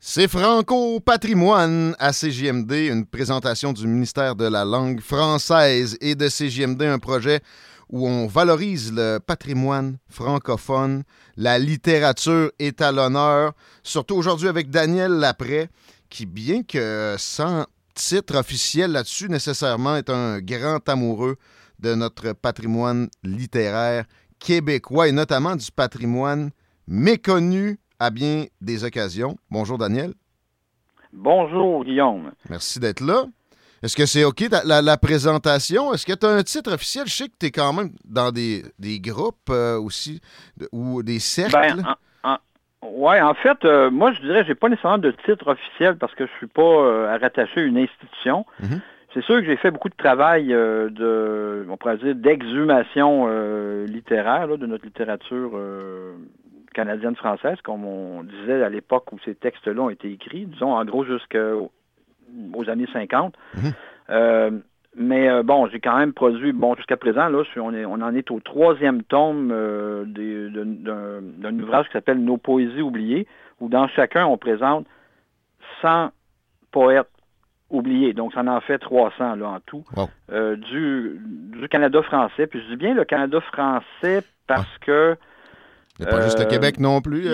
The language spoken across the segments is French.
C'est Franco Patrimoine à CJMD, une présentation du ministère de la langue française et de CJMD, un projet où on valorise le patrimoine francophone, la littérature est à l'honneur, surtout aujourd'hui avec Daniel Lapré, qui, bien que sans titre officiel là-dessus nécessairement, est un grand amoureux de notre patrimoine littéraire québécois et notamment du patrimoine méconnu à bien des occasions. Bonjour Daniel. Bonjour Guillaume. Merci d'être là. Est-ce que c'est OK la, la, présentation? Est-ce que tu as un titre officiel? Je sais que tu es quand même dans des, des groupes euh, aussi ou des cercles. Ben, oui, en fait, euh, moi je dirais que j'ai pas nécessairement de titre officiel parce que je suis pas euh, rattaché à une institution. Mhm. C'est sûr que j'ai fait beaucoup de travail de, on pourrait dire, d'exhumation littéraire de notre littérature canadienne-française, comme on disait à l'époque où ces textes-là ont été écrits, disons en gros jusqu'aux années 50. Mhm. Euh, mais euh, bon, j'ai quand même produit, bon, jusqu'à présent, là, on, est, on en est au troisième tome euh, d'un ouvrage qui s'appelle Nos poésies oubliées, où dans chacun, on présente 100 poètes oubliés. Donc, ça en fait 300 là, en tout, du, du, Canada français. Puis je dis bien le Canada français parce que il a pas juste le Québec non plus.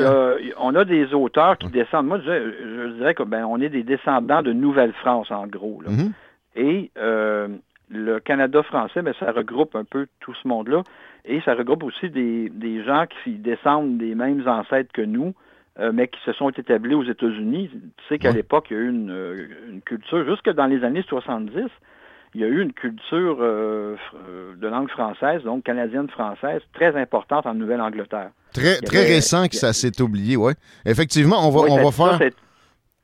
on a des auteurs qui descendent. Moi, je, dirais qu'on ben, est des descendants de Nouvelle-France, en gros. Mhm. Et euh, le Canada français, ben, ça regroupe un peu tout ce monde-là. Et ça regroupe aussi des, gens qui descendent des mêmes ancêtres que nous, euh, mais qui se sont établis aux États-Unis. Tu sais qu'à l'époque, il y a eu une, euh, une, culture, jusque dans les années 70, il y a eu une culture euh, euh, de langue française, donc canadienne-française, très importante en Nouvelle-Angleterre. Très, très récent que ça s'est oublié, oui. Effectivement, on va, on va faire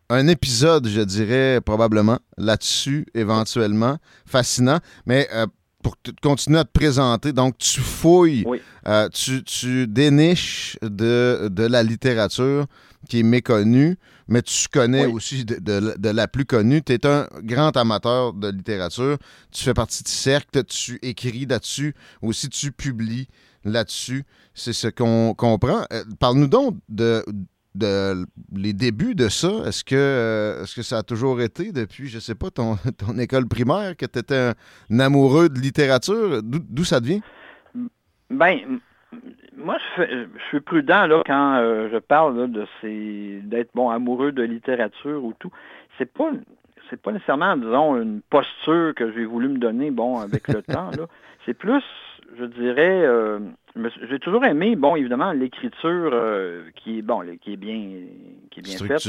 un épisode, je dirais, probablement, là-dessus, éventuellement. Fascinant. Mais euh, pour continuer à te présenter, donc tu fouilles, tu, tu, déniches de, de la littérature qui est méconnue mais tu connais aussi de, la plus connue. Tu es un grand amateur de littérature. Tu fais partie de cercle, tu écris là-dessus. Aussi, tu publies là-dessus. C'est ce qu'on comprend. Euh, parle-nous donc de, les débuts de ça. Est-ce que, euh, est-ce que ça a toujours été depuis, je sais pas, ton, ton école primaire, que tu étais un, amoureux de littérature? D'où ça devient? Ben, moi, je, suis prudent là quand euh, je parle de ces d'être bon amoureux de littérature ou tout. C'est pas c'est pas nécessairement, disons, une posture que j'ai voulu me donner, bon, avec le temps. Là. C'est plus, je dirais, euh, j'ai toujours aimé, bon, évidemment, l'écriture euh, qui est bon, qui est bien, qui est bien faite,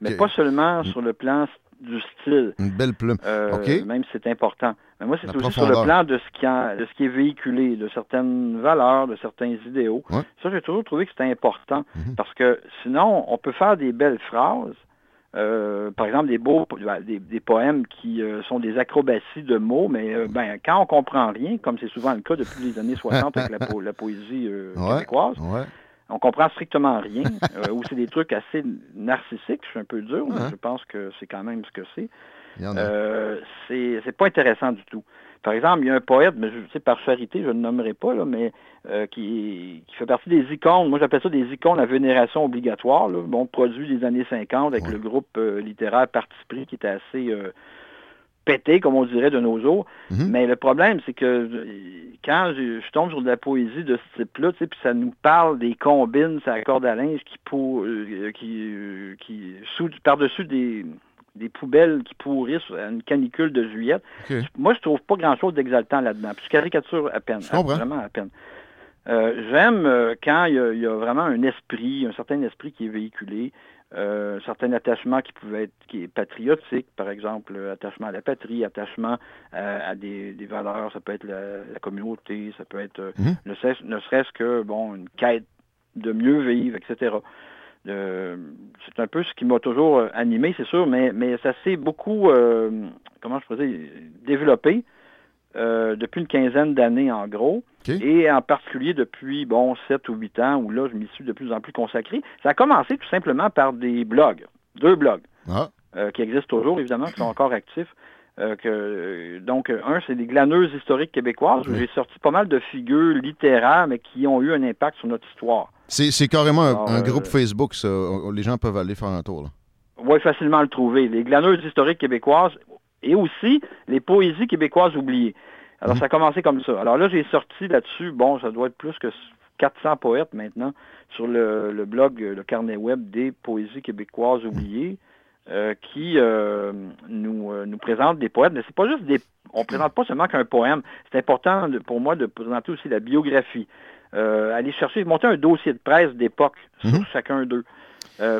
mais pas seulement sur le plan du style. Une belle plume. Même si c'est important. Mais moi, c'est aussi sur le plan de ce, qui de ce qui est véhiculé, de certaines valeurs, de certains idéaux. Ça, j'ai toujours trouvé que c'était important. Mhm. Parce que sinon, on peut faire des belles phrases. Euh, par exemple, des beaux ben, des, poèmes qui euh, sont des acrobaties de mots, mais euh, ben, quand on comprend rien, comme c'est souvent le cas depuis les années 60 avec la, la poésie québécoise, on comprend strictement rien, ou c'est des trucs assez narcissiques, je suis un peu dur, mais je pense que c'est quand même ce que c'est. C'est pas intéressant du tout. Par exemple, il y a un poète, mais je sais par charité, je ne le nommerai pas, là, mais euh, qui, qui, fait partie des icônes. Moi, j'appelle ça des icônes à vénération obligatoire. bon, produit des années 50 avec le groupe euh, littéraire Parti Pris, qui était assez pété, comme on dirait de nos jours. Mhm. Mais le problème, c'est que quand je, tombe sur de la poésie de ce type-là, tu sais, puis ça nous parle des combines, ça corde à linge qui, pour, qui, qui sous, par-dessus des, des poubelles qui pourrissent à une canicule de juillet. Moi, je trouve pas grand-chose d'exaltant là-dedans. Puis je caricature à peine. vraiment à peine. Euh, j'aime euh, quand il y, a, vraiment un esprit, un certain esprit qui est véhiculé, euh, un certain attachement qui pouvait être qui est patriotique, par exemple, attachement à la patrie, attachement à, des, valeurs, ça peut être la, communauté, ça peut être mhm. ne, serait-ce que bon une quête de mieux vivre, etc. c'est un peu ce qui m'a toujours animé, c'est sûr, mais, mais ça s'est beaucoup, comment je pourrais dire, développé depuis une quinzaine d'années en gros. Et en particulier depuis, bon, 7 ou 8 ans, où là, je m'y suis de plus en plus consacré. Ça a commencé tout simplement par des blogs, deux blogs, ah. euh, qui existent toujours, évidemment, qui sont encore actifs. Euh, que, donc, un, c'est des glaneuses historiques québécoises, où j'ai sorti pas mal de figures littéraires, mais qui ont eu un impact sur notre histoire. C'est carrément un, groupe euh, Facebook, ça. Les gens peuvent aller faire un tour. Là. Oui, facilement le trouver. Les glaneuses historiques québécoises et aussi les poésies québécoises oubliées. Alors, mhm. ça a commencé comme ça. Alors là, j'ai sorti là-dessus, bon, ça doit être plus que 400 poètes maintenant, sur le, blog, le carnet web des poésies québécoises oubliées, euh, qui euh, nous, euh, nous présente des poètes. Mais c'est pas juste des... On présente pas seulement qu'un poème. C'est important pour moi de présenter aussi la biographie. aller chercher, monter un dossier de presse d'époque sur mhm. chacun d'eux.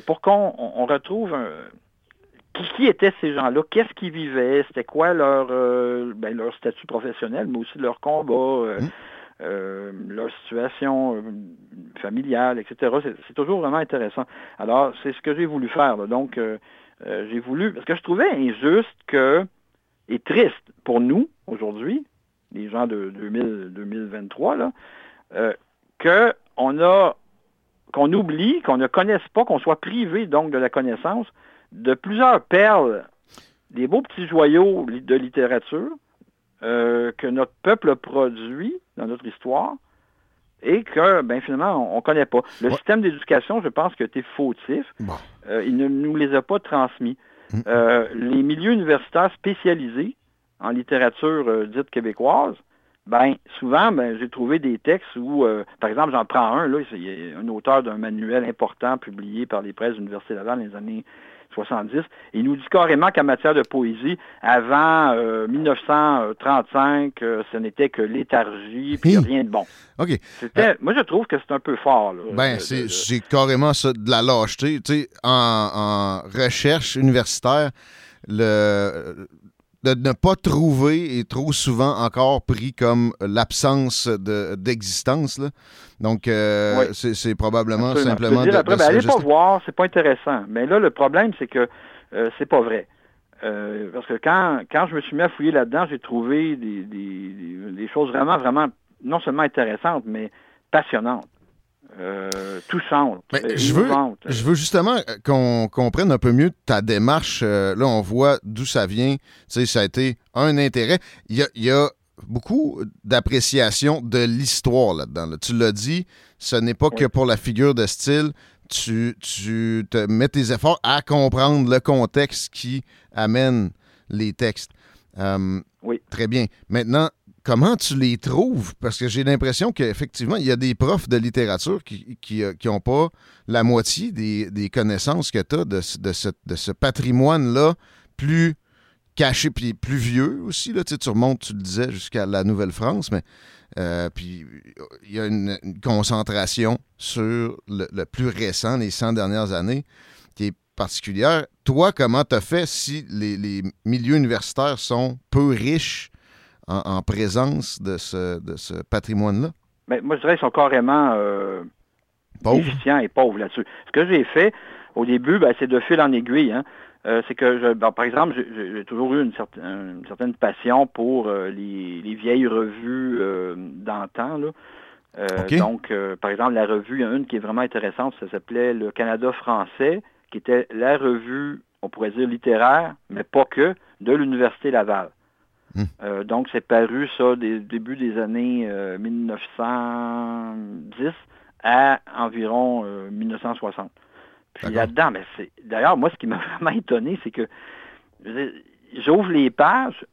pour qu'on retrouve un, qui, étaient ces gens-là, qu'est-ce qu'ils vivaient, c'était quoi leur, ben, leur statut professionnel, mais aussi leur combat, euh, leur situation familiale, etc. C'est toujours vraiment intéressant. Alors, c'est ce que j'ai voulu faire. Donc, j'ai voulu, parce que je trouvais injuste que, et triste pour nous, aujourd'hui, les gens de 2023, là, qu'on a qu'on oublie, qu'on ne connaisse pas, qu'on soit privé donc de la connaissance de plusieurs perles, des beaux petits joyaux de littérature euh, que notre peuple produit dans notre histoire et que, ben, finalement, on ne connaît pas. Le système d'éducation, je pense, que été fautif. Euh, il ne nous les a pas transmis. Mm. Euh, les milieux universitaires spécialisés en littérature dite québécoise, ben souvent, ben, j'ai trouvé des textes où, par exemple, j'en prends un, là, c'est un auteur d'un manuel important publié par les presses de l'Université Laval dans les années 70. il nous dit carrément qu'en matière de poésie, avant 1935, euh, euh, ce n'était que léthargie, puis rien de bon. OK. moi, je trouve que c'est un peu fort. ben, c'est carrément ça, de la lâcheté. Tu sais, en, recherche universitaire, le, de ne pas trouver est trop souvent encore pris comme l'absence d'existence. Donc, euh, c'est probablement simplement de, après, ben, allez pas voir, c'est pas intéressant. Mais là, le problème, c'est que euh, c'est pas vrai. Euh, parce que quand, quand je me suis mis à fouiller là-dedans, j'ai trouvé des, des, choses vraiment, vraiment, non seulement intéressantes, mais passionnantes. Euh, touchante. je, veux, je veux justement qu'on comprenne un peu mieux ta démarche. là, on voit d'où ça vient. Tu sais, ça a été un intérêt. Il y a, beaucoup d'appréciation de l'histoire là-dedans. Tu l'as dit, ce n'est pas que pour la figure de style. Tu, tu te mets tes efforts à comprendre le contexte qui amène les textes. Euh, oui. Très bien. Maintenant, comment tu les trouves? Parce que j'ai l'impression qu'effectivement, il y a des profs de littérature qui n'ont euh, pas la moitié des, connaissances que tu as de, ce, patrimoine-là plus caché, puis plus vieux aussi. Là, tu, remontes, tu le disais, jusqu'à la Nouvelle-France, mais euh, puis il y a une, concentration sur le, plus récent, les 100 dernières années, qui est particulière. Toi, comment tu as fait si les, milieux universitaires sont peu riches en, présence de ce, de ce patrimoine-là? Moi, je dirais qu'ils sont carrément euh, efficients et pauvres là-dessus. Ce que j'ai fait au début, ben, c'est de fil en aiguille. Hein. Euh, c'est que, je, par exemple, j'ai toujours eu une, certaine passion pour euh, les, vieilles revues euh, d'antan. Donc, par exemple, la revue, il y en a une qui est vraiment intéressante, ça s'appelait Le Canada français, qui était la revue, on pourrait dire littéraire, mais pas que, de l'Université Laval. Hmm. donc, c'est paru, ça, des début des années 1910 à environ 1960. Puis là-dedans, mais c'est. D'ailleurs, moi, ce qui m'a vraiment étonné, c'est que j'ouvre les pages,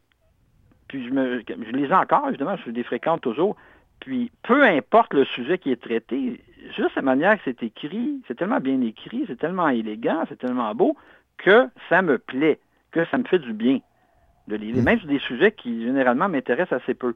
puis je, me, je les ai encore, évidemment, je les fréquente toujours. Puis, peu importe le sujet qui est traité, juste la manière que c'est écrit, c'est tellement bien écrit, c'est tellement élégant, c'est tellement beau, que ça me plaît, que ça me fait du bien de lire. Hmm. Même sur des sujets qui, généralement, m'intéressent assez peu.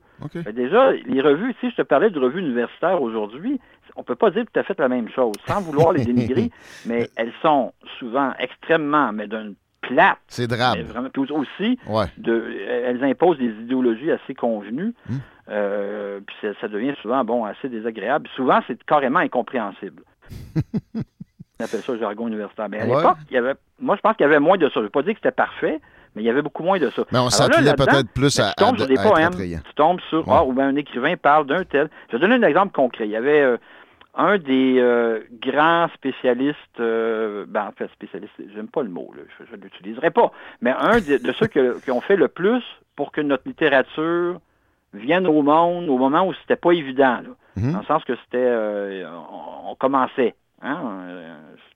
déjà, les revues, si je te parlais de revues universitaires aujourd'hui, on ne peut pas dire tout à fait la même chose, sans vouloir les dénigrer, mais elles sont souvent extrêmement, mais d'une plate. C'est drame. Vraiment, aussi, de, elles imposent des idéologies assez convenues. Hmm. Euh, puis ça, devient souvent bon assez désagréable. Souvent, c'est carrément incompréhensible. On appelle ça le jargon universitaire. Mais à l'époque, il y avait, moi, je pense qu'il y avait moins de ça. Je ne veux pas dire que c'était parfait, mais il y avait beaucoup moins de ça. Mais on s'attendait peut-être plus ben, à, tu tombes sur des poèmes, tu tombes sur, ah, ou bien un écrivain parle d'un tel. Je vais donner un exemple concret. Il y avait euh, un des euh, grands spécialistes, euh, ben, en fait, spécialiste, j'aime pas le mot, je ne l'utiliserai pas, mais un de, ceux qui ont fait le plus pour que notre littérature vienne au monde au moment où c'était pas évident, mhm. dans le sens que c'était, on, commençait, hein,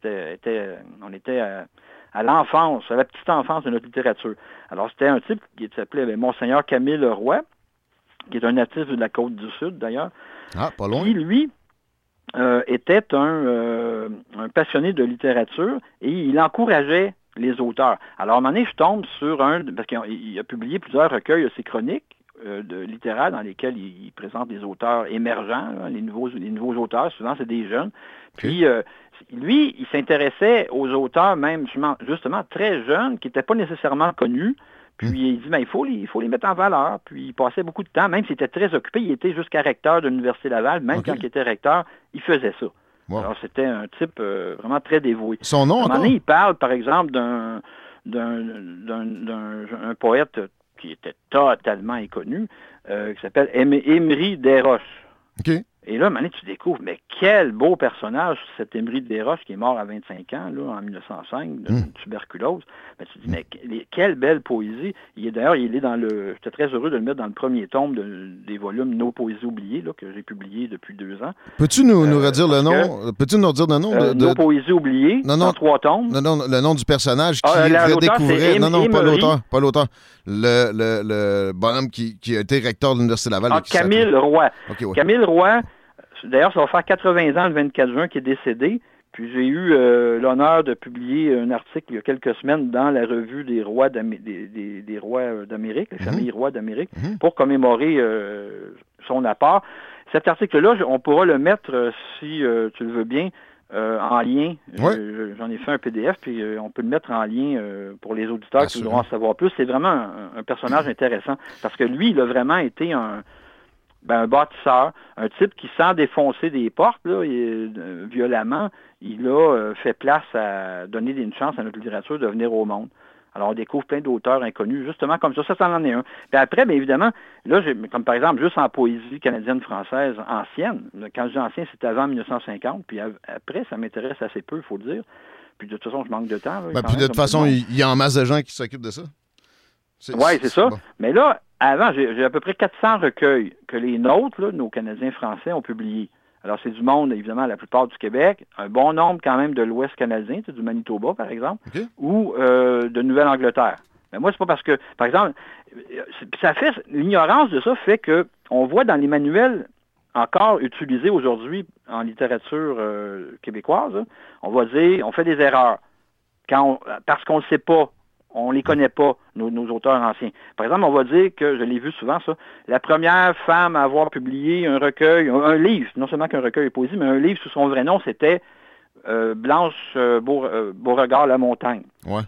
c'était, on était à l'enfance, à la petite enfance de notre littérature. Alors, c'était un type qui s'appelait ben, Monseigneur Camille Leroy, qui est un natif de la côte du Sud, d'ailleurs. Ah, pas loin. Qui, lui, euh, était euh, un, passionné de littérature et il encourageait les auteurs. Alors, à un moment donné, je tombe sur un, parce qu'il a publié plusieurs recueils de ses chroniques de littéraires dans lesquels il, présente des auteurs émergents, les, nouveaux, les nouveaux auteurs, souvent c'est des jeunes. Puis, lui, il s'intéressait aux auteurs même justement très jeunes, qui n'étaient pas nécessairement connus. Puis hmm. il dit, ben, il, faut les, il faut les mettre en valeur. Puis il passait beaucoup de temps, même s'il était très occupé, il était jusqu'à recteur de l'Université Laval, même quand il était recteur, il faisait ça. Alors c'était un type euh, vraiment très dévoué. Son nom, À un il parle, par exemple, d'un, d'un, poète qui était totalement inconnu, euh, qui s'appelle Émery Desroches. OK. Et là, maintenant, tu découvres, mais quel beau personnage, cet Emery de Desroches qui est mort à 25 ans, là, en 1905, de hmm. tuberculose. Mais tu te dis, mais quelle belle poésie. Il est d'ailleurs, il est dans le. J'étais très heureux de le mettre dans le premier tome des volumes Nos poésies oubliées, là, que j'ai publié depuis deux ans. Peux-tu nous, nous euh, redire le nom? Peux-tu nous redire le nom de, Nos poésies oubliées, non, non, trois tomes. Non, non, le nom du personnage qui ah, redécouvrait. Non, non, pas l'auteur. Pas l'auteur. Le, le, le, bonhomme qui, qui a été recteur de l'Université Laval. Ah, Camille Roy. Camille Roy D'ailleurs, ça va faire 80 ans le 24 juin qui est décédé. Puis j'ai eu euh, l'honneur de publier un article il y a quelques semaines dans la revue des rois d'Amérique, des, rois euh, d'Amérique, la mhm. famille rois d'Amérique, mhm. pour commémorer euh, son apport. Cet article-là, on pourra le mettre, si tu le veux bien, en lien. J'en ai fait un PDF, puis on peut le mettre en lien pour les auditeurs qui voudront en savoir plus. C'est vraiment un, personnage intéressant, parce que lui, il a vraiment été un, ben, un bâtisseur, un type qui, sans défoncer des portes là, euh, violemment, il a euh, fait place à donner une chance à notre littérature de venir au monde. Alors, on découvre plein d'auteurs inconnus, justement comme ça. Ça, ça en est un. Puis après, bien évidemment, là, comme par exemple, juste en poésie canadienne-française ancienne, quand je dis ancien, c'était avant 1950, puis après, ça m'intéresse assez peu, il faut le dire. Puis de toute façon, je manque de temps. Ben, puis de toute façon, il y a en masse de gens qui s'occupent de ça. Oui, c'est ça. Mais là, avant, j'ai à peu près 400 recueils que les nôtres, nos Canadiens français, ont publiés. Alors, c'est du monde, évidemment, la plupart du Québec, un bon nombre quand même de l'Ouest canadien, du Manitoba, par exemple, ou euh, de Nouvelle-Angleterre. Mais moi, c'est pas parce que, par exemple, ça fait, l'ignorance de ça fait que on voit dans les manuels encore utilisés aujourd'hui en littérature euh, québécoise, on va dire, on fait des erreurs. Quand parce qu'on ne sait pas on ne les connaît pas, nos, auteurs anciens. Par exemple, on va dire que, je l'ai vu souvent ça, la première femme à avoir publié un recueil, un, livre, non seulement qu'un recueil de poésie, mais un livre sous son vrai nom, c'était euh, Blanche euh, euh, Beauregard La Montagne. Ouais.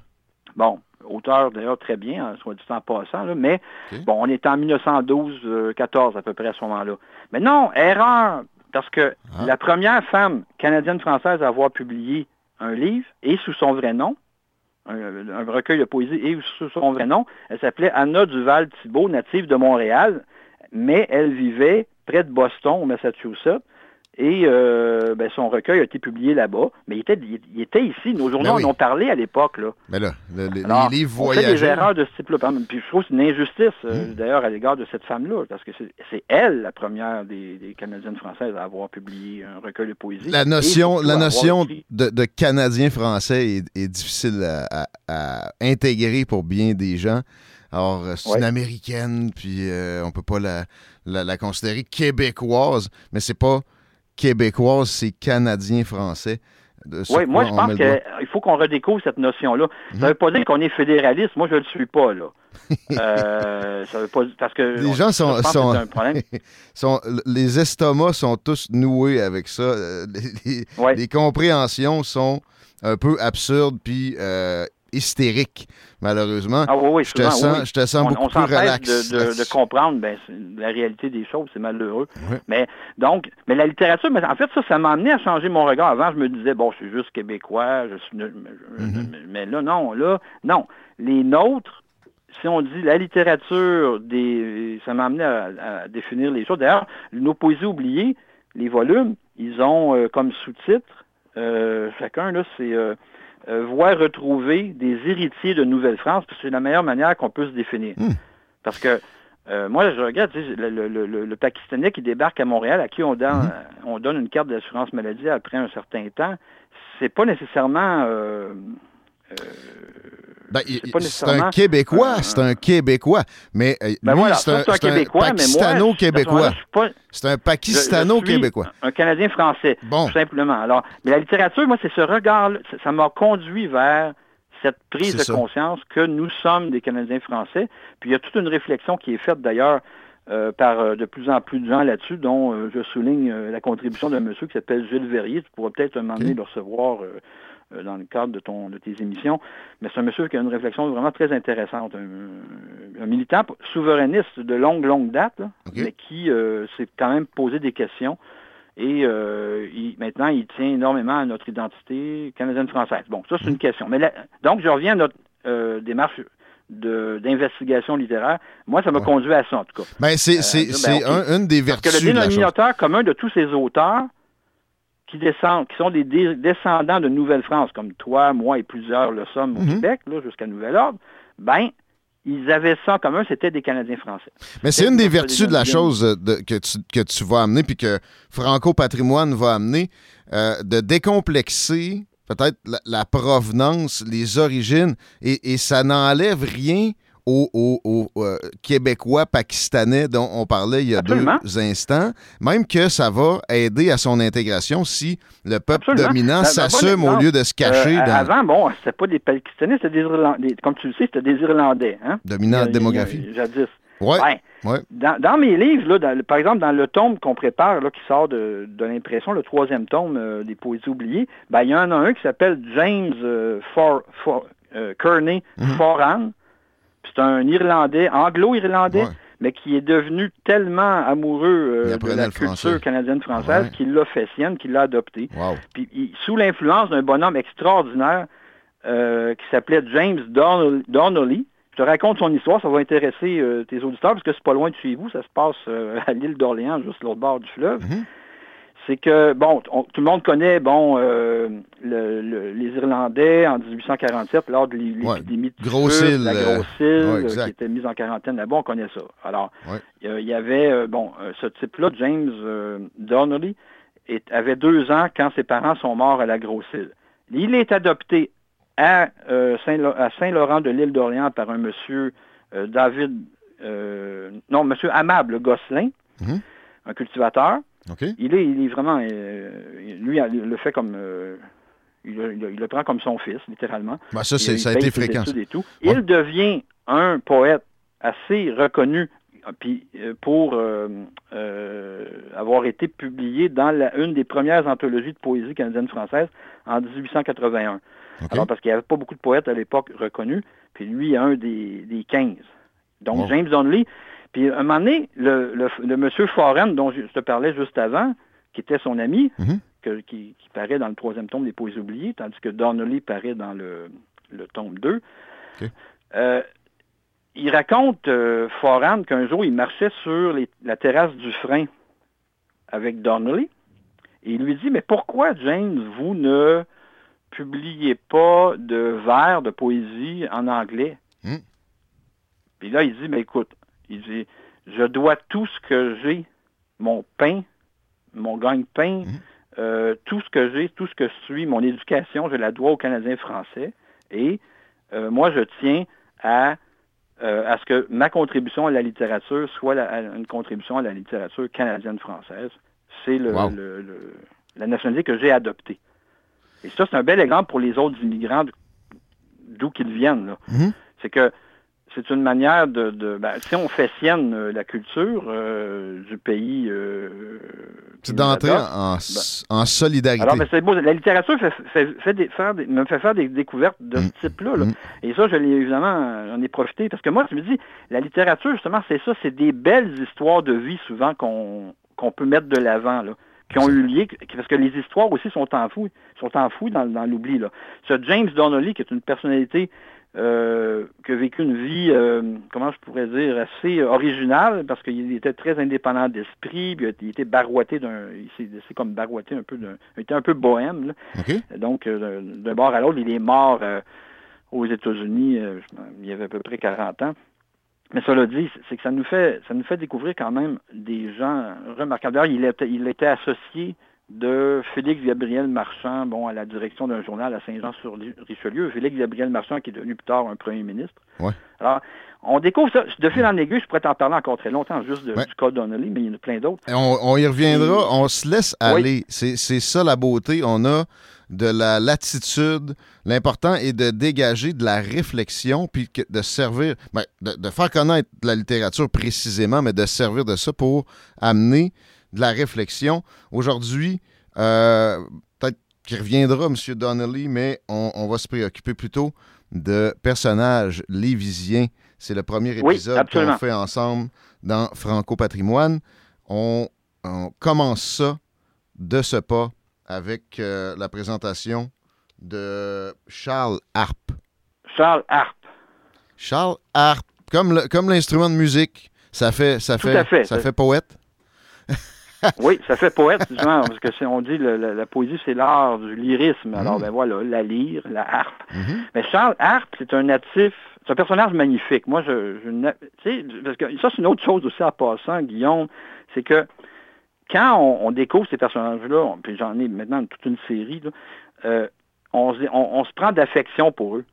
Bon, auteur d'ailleurs très bien, hein, soit du temps passant, mais bon, on est en 1912-14 à peu près à ce moment-là. Mais non, erreur, parce que ah. la première femme canadienne-française à avoir publié un livre, et sous son vrai nom, un, recueil de poésie et sous son vrai nom. Elle s'appelait Anna Duval-Thibault, native de Montréal, mais elle vivait près de Boston, au Massachusetts. Et euh, ben, son recueil a été publié là-bas, mais il était, il, était ici. Nos journaux ben en ont parlé à l'époque. Là. Mais là, le, les livres voyageurs... Des erreurs de ce type-là. Puis je trouve que c'est une injustice, euh, mmh. d'ailleurs, à l'égard de cette femme-là, parce que c'est elle, la première des, des, Canadiennes françaises à avoir publié un recueil de poésie. La notion, la notion de, de, Canadien français est, difficile à, à, intégrer pour bien des gens. Alors, euh, c'est une américaine, puis on peut pas la, la, la considérer québécoise, mais c'est pas québécoise, c'est canadien-français. Oui, moi, je pense qu'il faut qu'on redécouvre cette notion-là. Ça ne veut pas dire qu'on est fédéraliste. Moi, je ne le suis pas, là. euh, ça veut pas parce que les gens sont, sont, les estomacs sont tous noués avec ça. Euh, les, compréhensions sont un peu absurdes puis euh, hystérique, malheureusement. Ah oui, je, te sens, je te sens beaucoup plus relax. De, de, comprendre ben, la réalité des choses, c'est malheureux. Mais donc, mais la littérature, mais en fait, ça, ça m'a amené à changer mon regard. Avant, je me disais, bon, je suis juste québécois, je suis mm-hmm. mais là, non, là, non. Les nôtres, si on dit la littérature, des, ça m'a amené à, définir les choses. D'ailleurs, nos poésies oubliées, les volumes, ils ont euh, comme sous-titre, euh, chacun, là, c'est euh, euh, voir retrouver des héritiers de Nouvelle-France, c'est la meilleure manière qu'on peut se définir. Hmm. Parce que euh, moi, je regarde le, Pakistanais qui débarque à Montréal, à qui on donne, hmm. on donne une carte d'assurance maladie après un certain temps, c'est pas nécessairement euh, ben, c'est un Québécois, c'est un Québécois. Mais euh, ben lui, c'est un, Pakistano-Québécois. C'est un Pakistano-Québécois. Un Canadien-Français, tout simplement. Alors, mais la littérature, moi, c'est ce regard ça m'a conduit vers cette prise de conscience que nous sommes des Canadiens français. Puis il y a toute une réflexion qui est faite d'ailleurs euh, par euh, de plus en plus de gens là-dessus, dont je souligne la contribution d'un monsieur qui s'appelle Gilles Verrier. Tu pourras peut-être un moment donné le recevoir dans le cadre de, ton, de tes émissions. Mais c'est un monsieur qui a une réflexion vraiment très intéressante. Un, militant souverainiste de longue, longue date, mais qui euh, s'est quand même posé des questions. Et euh, maintenant, il tient énormément à notre identité canadienne-française. Bon, ça, c'est une mhm. question. Mais donc, je reviens à notre démarche d'investigation littéraire. Moi, ça m'a conduit à ça, en tout cas. Ben, c'est ben, une des vertus. Parce que le dénominateur commun de tous ces auteurs, qui descendent, qui sont des descendants de Nouvelle-France, comme toi, moi et plusieurs le sommes au mhm. Québec, jusqu'à Nouvel Ordre, ben, ils avaient ça en commun, c'était des Canadiens français. Mais c'est une des vertus de la chose euh, que, tu, que tu vas amener, puis que Franco Patrimoine va amener, euh, de décomplexer peut-être la, provenance, les origines, et, et ça n'enlève rien aux, euh, Québécois pakistanais dont on parlait il y a deux instants, même que ça va aider à son intégration si le peuple dominant s'assume au lieu de se cacher. Euh, avant, bon, c'était pas des Pakistanais, c'était des Irlandais. Comme tu le sais, c'était des Irlandais. Hein? Dominant la démographie. Jadis. Ouais. ouais. Dans, mes livres, là, par exemple, dans le tome qu'on prépare, là, qui sort de, l'impression, le troisième tome euh, des poésies oubliées, ben, il y en a un qui s'appelle James For, For, Kearney mhm. Foran c'est un Irlandais, anglo-irlandais, mais qui est devenu tellement amoureux euh, de la culture canadienne-française qu'il l'a fait sienne, qu'il l'a adopté. Puis sous l'influence d'un bonhomme extraordinaire euh, qui s'appelait James Donnelly, je te raconte son histoire, ça va intéresser euh, tes auditeurs parce que c'est pas loin de chez vous, ça se passe à l'île d'Orléans, juste l'autre bord du fleuve. Mm-hmm c'est que, bon, tout le monde connaît, bon, euh, les Irlandais en 1847, lors de l'épidémie de la grosse île, qui était mise en quarantaine là-bas, on connaît ça. Alors, il y avait, euh, bon, euh, ce type-là, James Donnelly, avait deux ans quand ses parents sont morts à la grosse île. Il est adopté à, Saint-Laurent de l'île d'Orléans par un monsieur David, non, monsieur Amable Gosselin, mhm. un cultivateur. Il, est, il est vraiment, euh, lui, il le fait comme, euh, il, le prend comme son fils, littéralement. Ben, ça, ça a été fréquent. Il devient un poète assez reconnu puis euh, pour avoir été publié dans la, une des premières anthologies de poésie canadienne-française en 1881. Alors, parce qu'il n'y avait pas beaucoup de poètes à l'époque reconnus, puis lui est un des, des 15. Donc, James Donnelly, puis, à un moment donné, le, le, monsieur Foren, dont je te parlais juste avant, qui était son ami, mhm. qui, paraît dans le troisième tome des Poésies oubliées, tandis que Donnelly paraît dans le, tome 2, euh, il raconte, euh, qu'un jour, il marchait sur la terrasse du frein avec Donnelly, Et il lui dit, mais pourquoi, James, vous ne publiez pas de vers de poésie en anglais? Hmm. Puis là, il dit, mais écoute, il dit, je dois tout ce que j'ai, mon pain, mon gagne-pain, hmm. euh, tout ce que j'ai, tout ce que je suis, mon éducation, je la dois aux Canadiens français. Et euh, moi, je tiens à, euh, à ce que ma contribution à la littérature soit une contribution à la littérature canadienne-française. C'est le, la nationalité que j'ai adoptée. Et ça, c'est un bel exemple pour les autres immigrants d'où qu'ils viennent. Mm-hmm. C'est que c'est une manière de, ben, si on fait sienne euh, la culture euh, du pays. Euh, c'est d'entrer en, ben, en, solidarité. Alors, c'est beau. La littérature fait, me fait faire des découvertes de ce mm. type-là. Mm. Et ça, je l'ai évidemment, j'en ai profité parce que moi, je me dis, la littérature, justement, c'est ça, c'est des belles histoires de vie souvent qu'on peut mettre de l'avant. Là qui ont eu lieu, parce que les histoires aussi sont enfouies, sont enfouies dans, dans l'oubli. Ce James Donnelly, qui est une personnalité euh, qui a vécu une vie, euh, comment je pourrais dire, assez originale, parce qu'il était très indépendant d'esprit, puis il était barouetté d'un, il s'est laissé comme barouetté un peu d'un, il était un peu bohème, donc euh, d'un bord à l'autre, il est mort aux États-Unis, il y avait à peu près 40 ans. Mais cela dit, c'est que ça nous fait ça nous fait découvrir quand même des gens remarquables. D'ailleurs, il était, il était associé de Félix Gabriel Marchand, bon, à la direction d'un journal à Saint-Jean-sur-Richelieu. Félix Gabriel Marchand, qui est devenu plus tard un premier ministre. Ouais. Alors, on découvre ça. De fil en aiguille, je pourrais t'en parler encore très longtemps, juste du cas Donnelly, mais il y en a plein d'autres. On, y reviendra. On se laisse aller. C'est ça la beauté. On a de la latitude. L'important est de dégager de la réflexion, puis de servir, ben, de, faire connaître la littérature précisément, mais de servir de ça pour amener de la réflexion. Aujourd'hui, euh, peut-être qu'il reviendra, M. Donnelly, mais on, va se préoccuper plutôt de personnages lévisiens. C'est le premier épisode qu'on fait ensemble dans Franco Patrimoine. On, commence ça de ce pas avec euh, la présentation de Charles Harp. Charles Harp. Charles Harp, comme l'instrument de musique, ça fait ça fait, ça fait poète. oui, ça fait poète, justement, parce que si on dit la, la, poésie, c'est l'art du lyrisme. Alors, mm. ben voilà, la lyre, la harpe. Mm-hmm. Mais Charles Harpe, c'est un natif, c'est un personnage magnifique. Moi, je, parce que ça, c'est une autre chose aussi en passant, Guillaume, c'est que quand on, découvre ces personnages-là, puis j'en ai maintenant toute une série, euh, on, on, se prend d'affection pour eux.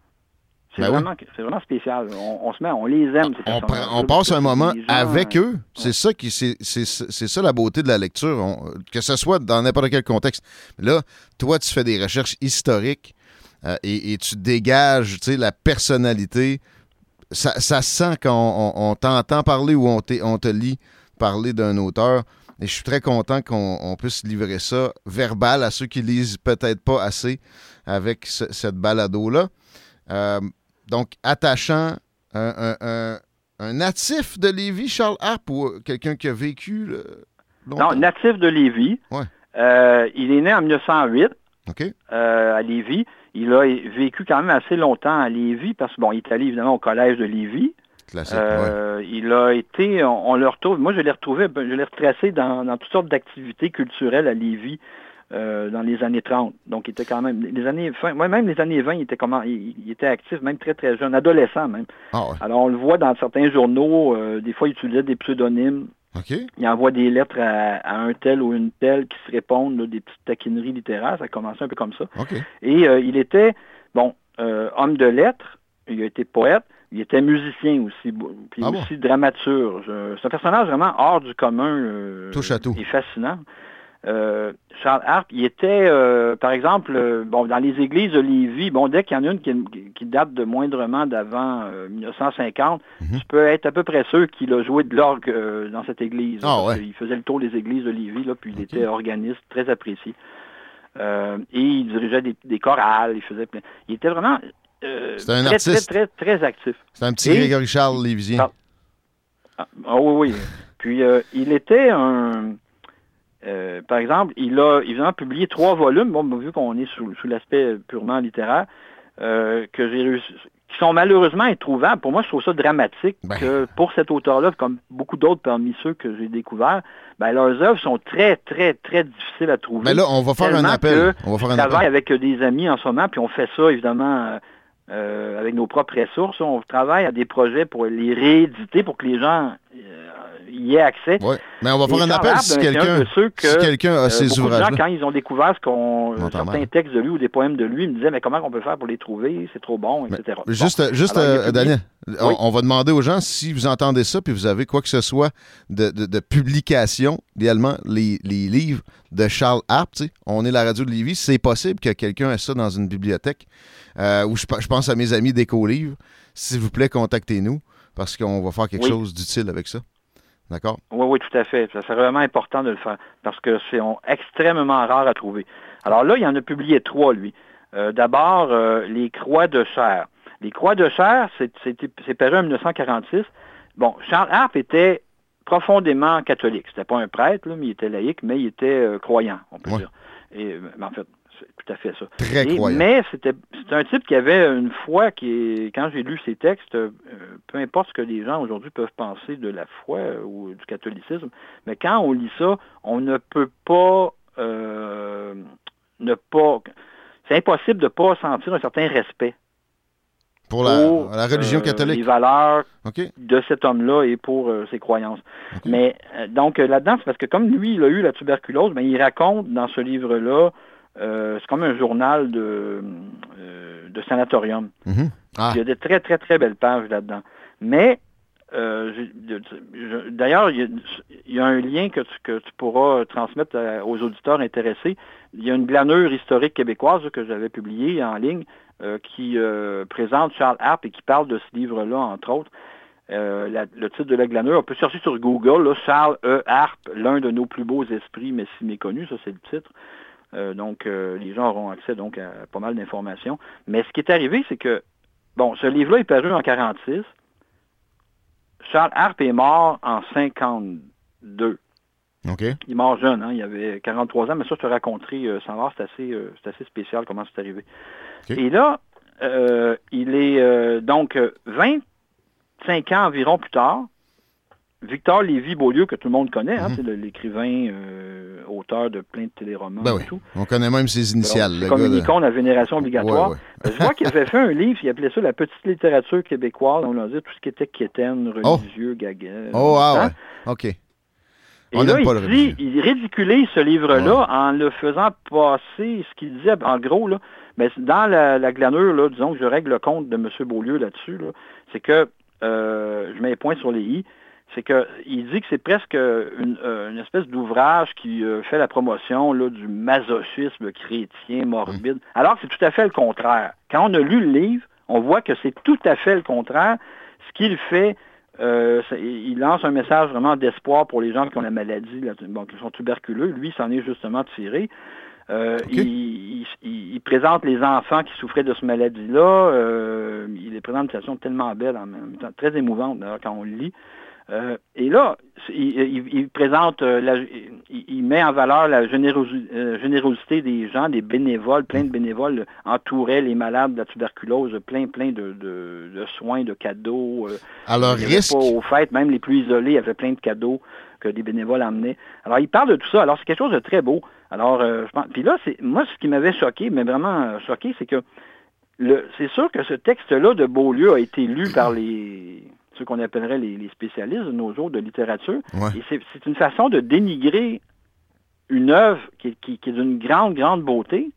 C'est ben vraiment, spécial. On, se met, on les aime. on, passe un moment avec eux. C'est ça qui, c'est, ça la beauté de la lecture, que ce soit dans n'importe quel contexte. Là, toi, tu fais des recherches historiques euh, et, tu dégages, la personnalité. Ça, ça sent quand on, t'entend parler ou on, on te lit parler d'un auteur. Et je suis très content qu'on puisse livrer ça verbal à ceux qui lisent peut-être pas assez avec cette balado-là. Euh, donc, attachant un, natif de Lévis, Charles Harp, ou quelqu'un qui a vécu Non, natif de Lévis. Euh, il est né en 1908 euh, à Lévis. Il a vécu quand même assez longtemps à Lévis parce que bon, il est allé évidemment au collège de Lévis. Euh, il a été, on, le retrouve, moi je l'ai retrouvé, je l'ai retracé dans, dans, toutes sortes d'activités culturelles à Lévis. Euh, dans les années 30. Donc, il était quand même, les années fin, même les années 20, il était comment, il, était actif, même très, très jeune, adolescent même. Ah Alors, on le voit dans certains journaux, euh, des fois, il utilisait des pseudonymes. Il envoie des lettres à, un tel ou une telle qui se répondent, des petites taquineries littéraires. Ça a commencé un peu comme ça. Et euh, il était, bon, homme de lettres, il a été poète, il était musicien aussi, puis ah aussi dramaturge. C'est un personnage vraiment hors du commun. Touche à tout. Et fascinant. Euh, Charles Harp, il était, euh, par exemple, euh, bon, dans les églises de Lévis, bon, dès qu'il y en a une qui, date de moindrement d'avant 1950, mhm. tu peux être à peu près sûr qu'il a joué de l'orgue dans cette église. Ah, il faisait le tour des églises de Lévis, là, puis il était organiste, très apprécié. et il dirigeait des, chorales, il faisait Il était vraiment un très, très, très, très, actif. C'est un petit Grégory Charles Lévisien. Ah, ah, oui, oui. Puis il était un euh, par exemple, il a évidemment publié trois volumes, bon, vu qu'on est sous, l'aspect purement littéraire, euh, que j'ai qui sont malheureusement introuvables. Pour moi, je trouve ça dramatique ben. que pour cet auteur-là, comme beaucoup d'autres parmi ceux que j'ai découverts, ben, leurs œuvres sont très, très, très difficiles à trouver. Mais là, on va faire un appel. On va faire un travaille avec des amis en ce moment, puis on fait ça, évidemment, euh, avec nos propres ressources. On travaille à des projets pour les rééditer, pour que les gens y ait accès. Oui, mais on va faire un appel si quelqu'un si a ces euh, ouvrages. quand ils ont découvert ce qu'on, certains textes de lui ou des poèmes de lui, ils me disaient, mais comment on peut faire pour les trouver? C'est trop bon, etc. juste, juste Daniel, on, va demander aux gens si vous entendez ça, puis vous avez quoi que ce soit de, de, publication, idéalement, les, les, livres de Charles Harp, on est la radio de Lévis, c'est possible que quelqu'un ait ça dans une bibliothèque, euh, ou je, je, pense à mes amis d'éco-livres, s'il vous plaît, contactez-nous, parce qu'on va faire quelque chose d'utile avec ça. D'accord? Oui, oui, tout à fait. C'est vraiment important de le faire parce que c'est extrêmement rare à trouver. Alors là, il en a publié trois, lui. Euh, d'abord, euh, les croix de chair. Les croix de chair, c'est paru en 1946. Bon, Charles Harpe était profondément catholique. C'était pas un prêtre, mais il était laïque, mais il était euh, croyant, on peut dire. Et, en fait, tout à fait ça. Très croyant. Mais c'était un type qui avait une foi qui, quand j'ai lu ses textes, euh, peu importe ce que les gens aujourd'hui peuvent penser de la foi euh, ou du catholicisme, mais quand on lit ça, on ne peut pas ne pas. C'est impossible de ne pas sentir un certain respect pour la, religion euh, catholique. Les valeurs de cet homme-là et pour euh, ses croyances. Mais euh, donc là-dedans, c'est parce que comme lui, il a eu la tuberculose, mais il raconte dans ce livre-là, c'est comme un journal de, de sanatorium. Mhm. Ah. Il y a des très, très, très belles pages là-dedans. Mais D'ailleurs, il, y a un lien que tu, que tu pourras transmettre aux auditeurs intéressés. Il y a une glanure historique québécoise que j'avais publiée en ligne euh, qui euh, présente Charles Harp et qui parle de ce livre-là, entre autres. Euh, le titre de la glanure, on peut chercher sur Google, Charles E. Harp, l'un de nos plus beaux esprits, mais si méconnu, ça c'est le titre. Donc, les gens auront accès donc à pas mal d'informations. Mais ce qui est arrivé, c'est que, bon, ce livre-là est paru en 1946. Charles Harp est mort en 52. OK. Il est mort jeune, hein, il avait 43 ans, mais ça, je te raconterai sans voir, c'est assez, assez spécial comment c'est arrivé. Et là, euh, il est euh, donc 25 ans environ plus tard, Victor Lévy-Beaulieu, que tout le monde connaît, hein, mhm. c'est l'écrivain, euh, auteur de plein de téléromans ben et tout. On connaît même ses initiales. C'est comme une icône à vénération obligatoire. Je vois qu'il avait fait un livre, il appelait ça La petite littérature québécoise. On a dit tout ce qui était quétaine, religieux, oh. Oh, ah ouais. OK. Et là, il, dit, il ridiculise ce livre-là en le faisant passer ce qu'il disait, en gros, là, mais dans la, glanure, là, disons que je règle le compte de M. Beaulieu là-dessus, c'est que, euh, je mets les points sur les i, c'est qu'il dit que c'est presque une, euh, espèce d'ouvrage qui euh, fait la promotion là, du masochisme chrétien morbide, mmh. alors que c'est tout à fait le contraire. Quand on a lu le livre, on voit que c'est tout à fait le contraire. Ce qu'il fait, il lance un message vraiment d'espoir pour les gens qui ont la maladie, qui sont tuberculeux. Lui, s'en est justement tiré. Euh, il, présente les enfants qui souffraient de ce maladie-là. Euh, il les présente de façon tellement belle, en même temps, très émouvante quand on le lit. Euh, et là, il, présente, il, met en valeur la générosité des gens, des bénévoles, plein de bénévoles entouraient les malades de la tuberculose, plein, plein de, soins, de cadeaux. Alors, risque. Pas aux fêtes, même les plus isolés avaient plein de cadeaux que des bénévoles amenaient. Alors, il parle de tout ça. Alors, c'est quelque chose de très beau. Alors, euh, je pense. Puis là, c'est moi, ce qui m'avait choqué, mais vraiment euh, choqué, c'est que c'est sûr que ce texte-là de Beaulieu a été lu par les ceux qu'on appellerait les, spécialistes de nos jours de littérature. Et c'est une façon de dénigrer une œuvre qui, est d'une grande, grande beauté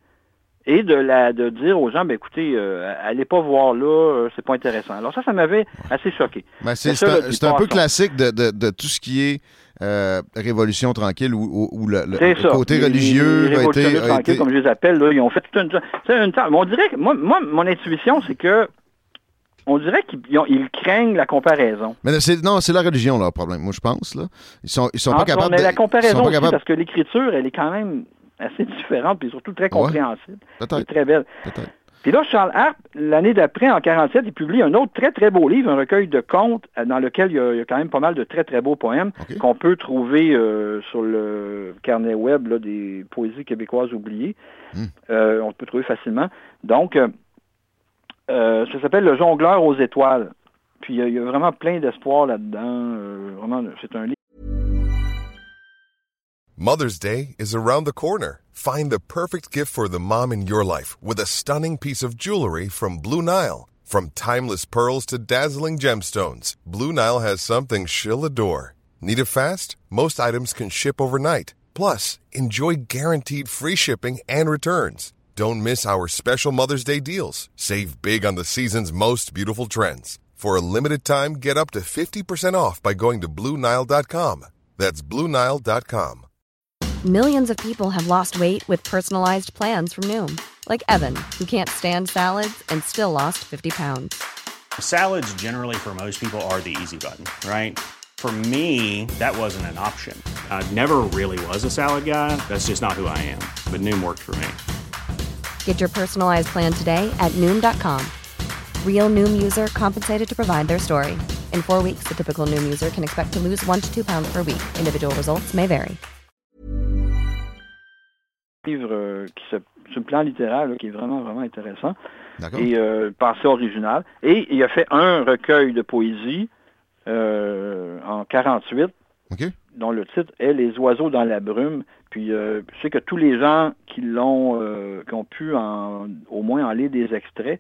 et de la de dire aux gens, ben écoutez, euh, allez pas voir là, c'est pas intéressant. Alors ça, ça m'avait assez choqué. Ben, c'est un, peu classique de, de, tout ce qui est euh, révolution tranquille où, le, côté religieux a été, comme je les appelle, là, ils ont fait toute une, une on dirait que moi, moi mon intuition, c'est que on dirait qu'ils craignent la comparaison. Mais non, c'est la religion leur problème, moi je pense. Là. Ils sont, ils sont pas capables. Mais la comparaison aussi, parce que l'écriture, elle est quand même assez différente, puis surtout très compréhensible. Ouais, très belle. Peut-être. Puis là, Charles Harp, l'année d'après, en 47, il publie un autre très, très beau livre, un recueil de contes euh, dans lequel il y a, quand même pas mal de très, très beaux poèmes qu'on peut trouver euh, sur le carnet web des poésies québécoises oubliées. Hmm. Euh, on peut trouver facilement. Donc, Euh, Euh, ça s'appelle Le jongleur aux étoiles. Puis il y, a vraiment plein d'espoir là-dedans. Euh, vraiment, c'est un livre. Mother's Day is around the corner. Find the perfect gift for the mom in your life with a stunning piece of jewelry from Blue Nile. From timeless pearls to dazzling gemstones, Blue Nile has something she'll adore. Need it fast? Most items can ship overnight. Plus, enjoy guaranteed free shipping and returns. Don't miss our special Mother's Day deals. Save big on the season's most beautiful trends. For a limited time, get up to 50% off by going to Bluenile.com. That's Bluenile.com. Millions of people have lost weight with personalized plans from Noom, like Evan, who can't stand salads and still lost 50 pounds. Salads, generally, for most people, are the easy button, right? For me, that wasn't an option. I never really was a salad guy. That's just not who I am. But Noom worked for me. Get your personalized plan today at Noom.com. Real Noom user compensated to provide their story. In four weeks, the typical Noom user can expect to lose one to two pounds per week. Individual results may vary. Livre euh, qui se, sur le plan littéraire là, qui est vraiment, vraiment intéressant. Et euh, pensée originale. Et il a fait un recueil de poésie euh, en 48, okay. Dont le titre est Les oiseaux dans la brume. Puis euh, je sais que tous les gens qui l'ont, euh, qui ont pu en, au moins en lire des extraits,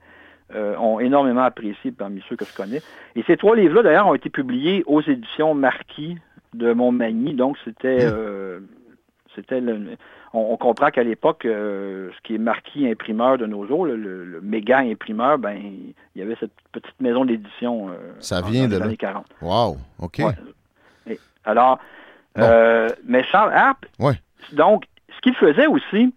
euh, ont énormément apprécié parmi ceux que je connais. Et ces trois livres-là, d'ailleurs, ont été publiés aux éditions Marquis de Montmagny. Donc, c'était, c'était on, on, comprend qu'à l'époque, ce qui est Marquis imprimeur de nos jours, le, le, le, méga imprimeur, ben, il y avait cette petite maison d'édition. Ça vient de là. années 40. Wow, OK. Ouais. Alors, bon. mais Charles ouais. donc, ce qu'il faisait aussi,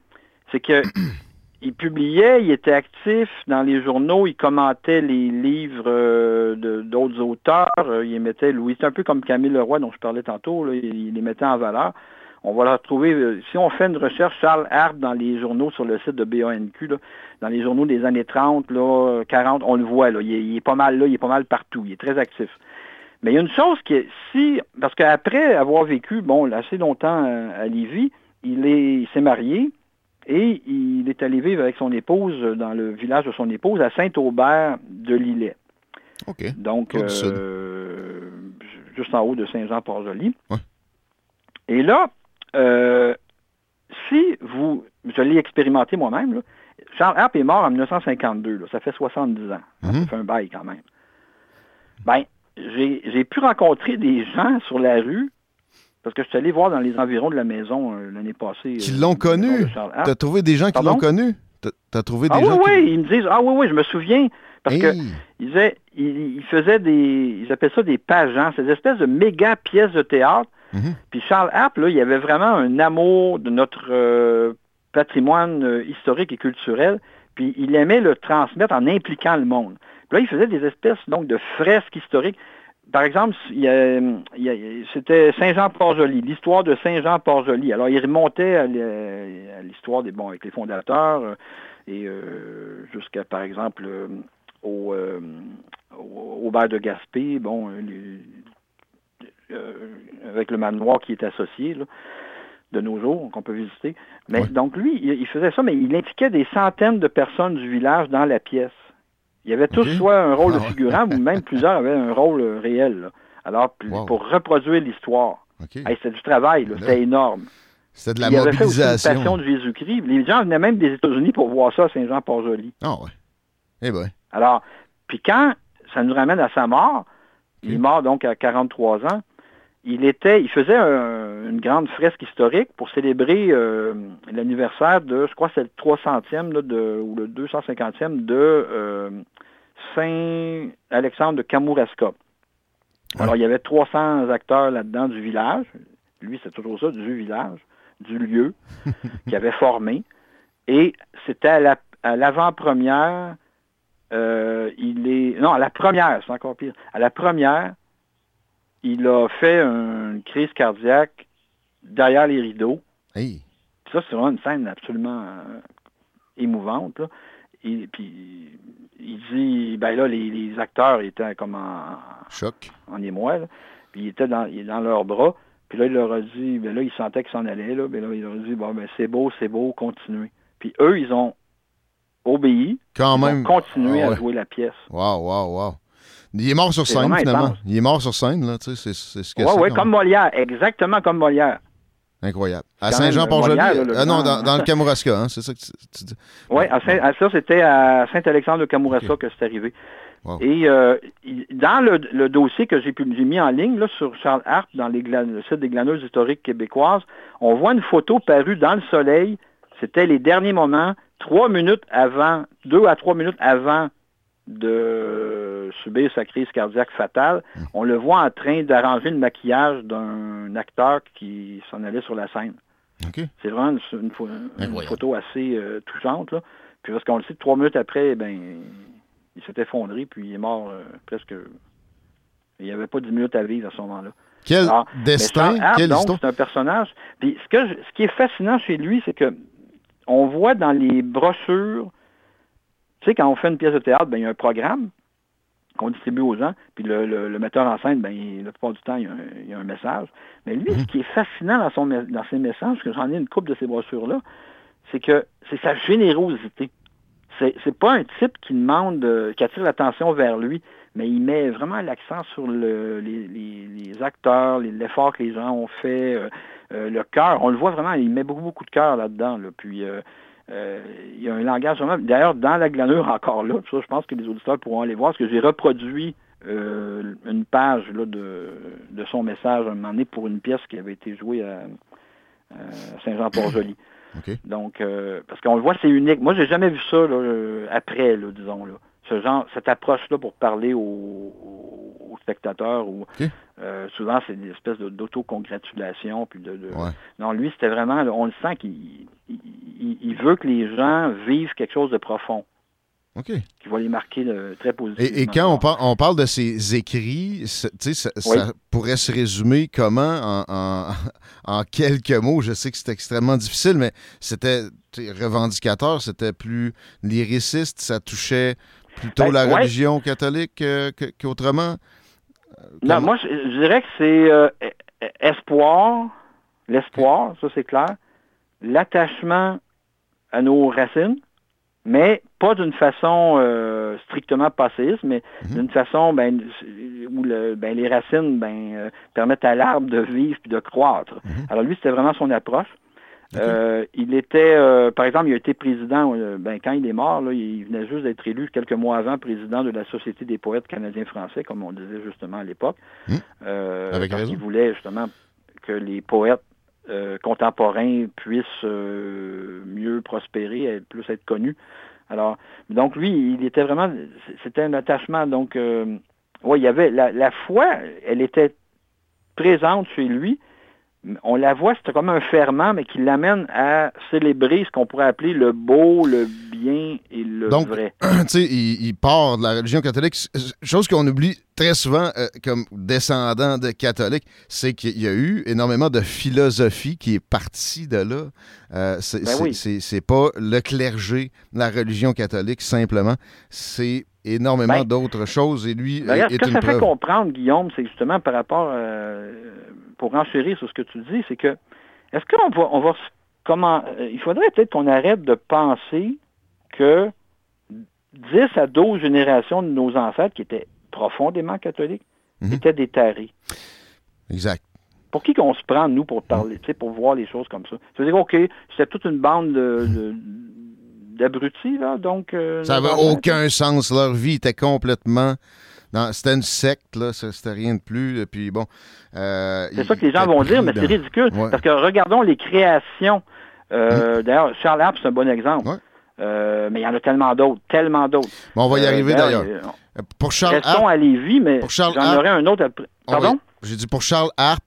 c'est que il publiait, il était actif dans les journaux, il commentait les livres euh, d'autres auteurs, euh, il mettait Louis, c'est un peu comme Camille Leroy dont je parlais tantôt, là, il, il, les mettait en valeur. On va le retrouver, euh, si on fait une recherche, Charles Harpe dans les journaux sur le site de BANQ, là, dans les journaux des années 30, là, 40, on le voit, là, il, est, il est pas mal là, il est pas mal partout, il est très actif. Mais il y a une chose qui est, si, parce qu'après avoir vécu, bon, assez longtemps à, à Lévis, il est, il s'est marié, et il est allé vivre avec son épouse dans le village de son épouse à Saint-Aubert de Lillet. OK. Donc, euh, juste en haut de Saint-Jean-Port-Joli. Ouais. Et là, euh, si vous, je l'ai expérimenté moi-même, Charles Harpe est mort en 1952, là, ça fait 70 ans. Mhm. Ça fait un bail quand même. Ben, j'ai pu rencontrer des gens sur la rue parce que je suis allé voir dans les environs de la maison euh, l'année passée. Qui l'ont connu? Tu as trouvé des gens qui l'ont connu? Tu as trouvé des ah, gens oui, qui... oui, ils me disent, ah oui, oui, je me souviens. Parce hey. que ils, disaient, ils, ils, faisaient des, ils appelaient ça des pageants, ces espèces de méga pièces de théâtre. Mm -hmm. Puis Charles Harpe, là, il avait vraiment un amour de notre euh, patrimoine euh, historique et culturel. Puis il aimait le transmettre en impliquant le monde. Puis là, il faisait des espèces donc de fresques historiques par exemple, c'était Saint-Jean-Port-Joli, l'histoire de Saint-Jean-Port-Joli. Alors, il remontait à l'histoire des bon avec les fondateurs euh, et euh, jusqu'à, par exemple, euh, au, euh, au, bar de Gaspé, bon, les, euh, avec le manoir qui est associé là, de nos jours, qu'on peut visiter. Mais oui. donc, lui, il, il faisait ça, mais il impliquait des centaines de personnes du village dans la pièce. Il y avait tous okay. soit un rôle de figurant ou même plusieurs avaient un rôle réel. Là. Alors, wow. pour reproduire l'histoire. Okay. Hey, c'était du travail, c'était énorme. C'était de la il mobilisation. avait fait aussi une passion de Jésus-Christ. Les gens venaient même des États-Unis pour voir ça à Saint-Jean-Port-Joli. Ah ouais. Eh ben. Alors, puis quand ça nous ramène à sa mort, okay. il est mort donc à 43 ans, il était, il faisait un, une grande fresque historique pour célébrer euh, l'anniversaire de, je crois que c'est le 300e là, de, ou le 250e de euh, Saint Alexandre de Kamouraska. Ouais. Alors, il y avait 300 acteurs là-dedans du village. Lui, c'est toujours ça, du village, du lieu, qui avait formé. Et c'était à l'avant-première, la, euh, il est... Non, à la première, c'est encore pire. À la première, il a fait une crise cardiaque derrière les rideaux. Hey. Ça, c'est vraiment une scène absolument euh, émouvante. Là. Et puis, il dit, ben là, les, les, acteurs étaient comme en choc, en émoi, là. puis ils étaient dans, dans leurs bras. Puis là, il leur a dit, ben là, ils sentaient qu'ils s'en allaient, là. Ben là, il leur a dit, bon, ben c'est beau, c'est beau, continuez. Puis eux, ils ont obéi. Quand même. continuer ah à jouer la pièce. Wow, wow, wow. Il est mort sur scène, finalement. Il est mort sur scène, là, tu sais, c'est ce que. Oui, oui, comme Molière, exactement comme Molière. Incroyable. À Saint-Jean-Port-Joli? Ah non, dans, le Kamouraska, hein, c'est ça que tu, dis? Oui, à ça, c'était à Saint-Alexandre de Kamouraska que c'est arrivé. Et euh, dans le, dossier que j'ai mis en ligne là, sur Charles Hart, dans les le site des glaneuses historiques québécoises, on voit une photo parue dans le soleil. C'était les derniers moments, trois minutes avant, deux à trois minutes avant de subir sa crise cardiaque fatale. On le voit en train d'arranger le maquillage d'un acteur qui s'en allait sur la scène. C'est vraiment une, photo assez euh, touchante. Là. Puis parce qu'on le sait, trois minutes après, ben, il s'est effondré, puis il est mort euh, presque. Il n'y avait pas dix minutes à vivre à ce moment-là. Quel destin, quel C'est un personnage. Puis ce, que ce qui est fascinant chez lui, c'est que on voit dans les brochures, tu sais, quand on fait une pièce de théâtre, ben, il y a un programme qu'on distribue aux gens, puis le, metteur en scène, ben, la plupart du temps, il y, a un, message. Mais lui, ce mhm. qui est fascinant dans, son, dans ses messages, que j'en ai une couple de ces brochures-là, c'est que c'est sa générosité c'est pas un type qui demande, qui attire l'attention vers lui, mais il met vraiment l'accent sur le, les, acteurs, l'effort que les gens ont fait, euh, euh, le cœur. On le voit vraiment, il met beaucoup, beaucoup de cœur là-dedans. Puis euh, il y a un langage vraiment. D'ailleurs, dans la glanure encore là, ça, je pense que les auditeurs pourront aller voir, parce que j'ai reproduit une page là, de, de, son message un moment donné pour une pièce qui avait été jouée à, Saint-Jean-Port-Joli. Donc, euh, parce qu'on le voit, c'est unique. Moi, j'ai jamais vu ça euh, après, disons. Là. Ce genre, cette approche-là pour parler aux, spectateurs. Ou, euh, souvent, c'est une espèce d'autocongratulation. Puis de, Non, lui, c'était vraiment, on le sent qu'il il, veut que les gens vivent quelque chose de profond. Qui va les marquer très positivement. Et, quand on, on, parle de ces écrits, ça, ça pourrait se résumer comment en, quelques mots? Je sais que c'est extrêmement difficile, mais c'était revendicateur, c'était plus lyriciste, ça touchait plutôt ben, la religion catholique euh, qu'autrement? Non, moi, je, dirais que c'est euh, espoir, l'espoir, ça c'est clair, l'attachement à nos racines, mais pas d'une façon euh, strictement passéiste, mais mhm. d'une façon ben, où le, ben, les racines ben, euh, permettent à l'arbre de vivre puis de croître. Mhm. Alors lui, c'était vraiment son approche. Euh, il était, par exemple, il a été président, ben, quand il est mort, là, il venait juste d'être élu quelques mois avant président de la Société des poètes canadiens-français, comme on disait justement à l'époque. Mhm. Avec parce qu'il voulait justement que les poètes euh, contemporains puissent euh, mieux prospérer, plus être connus. Alors, donc lui, il était vraiment, c'était un attachement. Donc, euh, oui, il y avait la, la foi, elle était présente chez lui, on la voit, c'est comme un ferment, mais qui l'amène à célébrer ce qu'on pourrait appeler le beau, le bien et le Donc, vrai. tu sais, il, part de la religion catholique. Chose qu'on oublie très souvent euh, comme descendant de catholiques, c'est qu'il y a eu énormément de philosophie qui est partie de là. Euh, ben c'est pas le clergé, la religion catholique, simplement. C'est énormément ben, d'autres choses et lui ben, est, ce que ça fait comprendre, Guillaume, c'est justement par rapport, euh, pour enchérir sur ce que tu dis, c'est que est-ce qu'on va, on va comment, euh, il faudrait peut-être qu'on arrête de penser que 10 à 12 générations de nos ancêtres qui étaient profondément catholiques mhm. étaient des tarés. Exact. Pour qui qu'on se prend, nous, pour parler, sais, pour voir les choses comme ça? Ça veut dire, OK, c'était toute une bande de d'abrutis, là. Donc, euh, ça n'avait aucun sens. Leur vie était complètement. C'était une secte, là, c'était rien de plus. puis bon. Euh, c'est ça que les gens vont dire, mais c'est ridicule. Parce que regardons les créations. Euh, hum. D'ailleurs, Charles Harp, c'est un bon exemple. mais il y en a tellement d'autres, tellement d'autres. on va y arriver d'ailleurs. Pour Charles Harp. à Lévis, mais j'en aurais un autre après. Pardon? J'ai dit pour Charles Harp,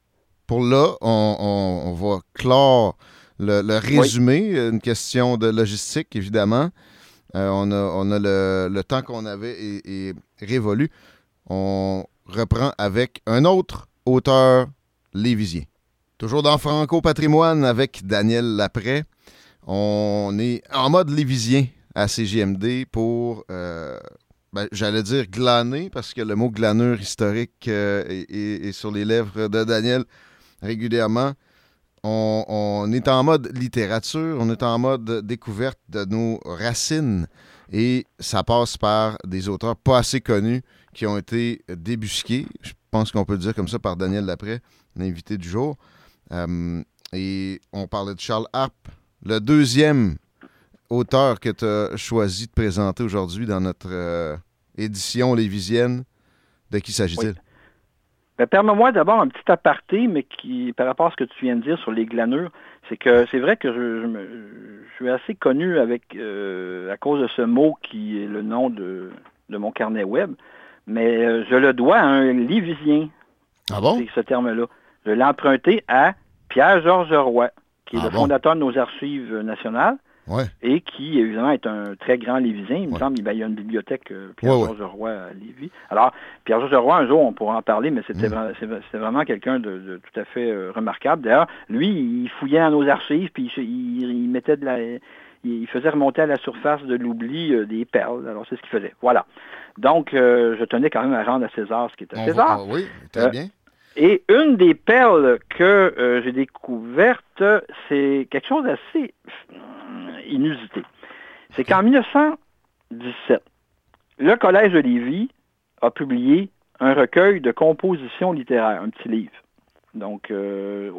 pour là, on, on va clore le, résumé, une question de logistique, évidemment. Euh, on a, on a le, temps qu'on avait est, révolu. On reprend avec un autre auteur lévisien. Toujours dans Franco Patrimoine avec Daniel Lapré. On est en mode lévisien à CGMD pour, euh, ben, j'allais dire glaner, parce que le mot glanure historique euh, est, sur les lèvres de Daniel régulièrement on, est en mode littérature, on est en mode découverte de nos racines. Et ça passe par des auteurs pas assez connus qui ont été débusqués. Je pense qu'on peut le dire comme ça par Daniel Lapré, l'invité du jour. Euh, et on parlait de Charles Harp, le deuxième auteur que tu as choisi de présenter aujourd'hui dans notre euh, édition lévisienne. De qui s'agit-il? Ben, permets-moi d'abord un petit aparté, mais qui, par rapport à ce que tu viens de dire sur les glanures, c'est que c'est vrai que je, suis assez connu avec euh, à cause de ce mot qui est le nom de, mon carnet web, mais euh, je le dois à un Lévisien. Ah bon? ce terme-là. Je l'ai emprunté à Pierre-Georges Roy, qui est ah le fondateur de nos archives nationales. Et qui, évidemment, est un très grand Lévisien. Il me semble qu'il y a une bibliothèque euh, Pierre-Georges Roy à Lévis. Alors, Pierre-Georges Roy, un jour, on pourra en parler, mais c'était mm. vraiment quelqu'un de, tout à fait euh, remarquable. D'ailleurs, lui, il fouillait dans nos archives, puis il, mettait de la... Il faisait remonter à la surface de l'oubli euh, des perles. Alors, c'est ce qu'il faisait. Voilà. Donc, je tenais quand même à rendre à César ce qui était à César. oui, très bien. Et une des perles que j'ai découvertes, c'est quelque chose d'assez inusité. C'est qu'en 1917, le Collège de Lévis a publié un recueil de compositions littéraires, un petit livre. Donc, euh,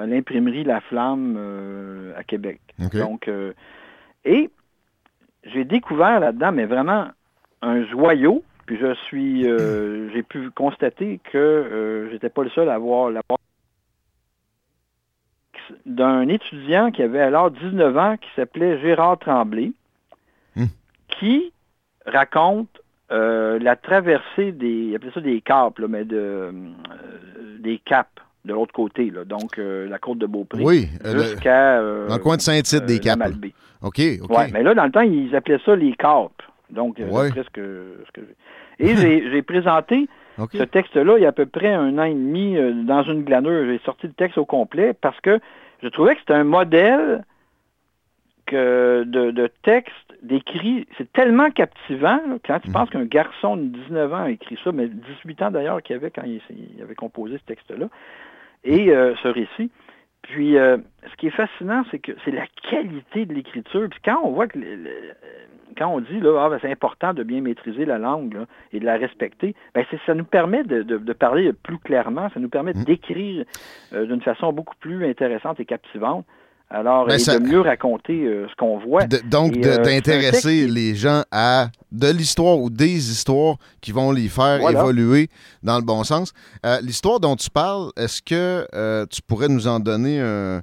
à l'imprimerie La Flamme euh, à Québec. Donc, euh, et j'ai découvert là-dedans, mais vraiment un joyau. Puis je suis, j'ai pu constater que j'étais pas le seul à avoir la d'un étudiant qui avait alors 19 ans, qui s'appelait Gérard Tremblay, hmm. qui raconte euh, la traversée des, il appelait ça des caps, mais de, euh, des caps de l'autre côté, donc euh, la côte de Beaupré. Oui, jusqu'à... dans le coin de Saint-Tite des caps. OK, OK. Ouais, mais là, dans le temps, ils appelaient ça les caps. Donc, presque ce que Et j'ai présenté ce texte-là, il y a à peu près un an et demi euh, dans une glanure. J'ai sorti le texte au complet parce que je trouvais que c'était un modèle que de, texte décrit. C'est tellement captivant quand tu mhm. penses qu'un garçon de 19 ans a écrit ça, mais 18 ans d'ailleurs qu'il avait quand il, avait composé ce texte-là, et euh, ce récit. Puis, euh, ce qui est fascinant, c'est que c'est la qualité de l'écriture. Puis quand on voit que quand on dit là, ah, ben, c'est important de bien maîtriser la langue et de la respecter, ben, ça nous permet de, parler plus clairement, ça nous permet mmh. d'écrire euh, d'une façon beaucoup plus intéressante et captivante. Alors, ben, de mieux raconter euh, ce qu'on voit. donc, euh, d'intéresser les gens à de l'histoire ou des histoires qui vont les faire évoluer dans le bon sens. L'histoire dont tu parles, est-ce que tu pourrais nous en donner un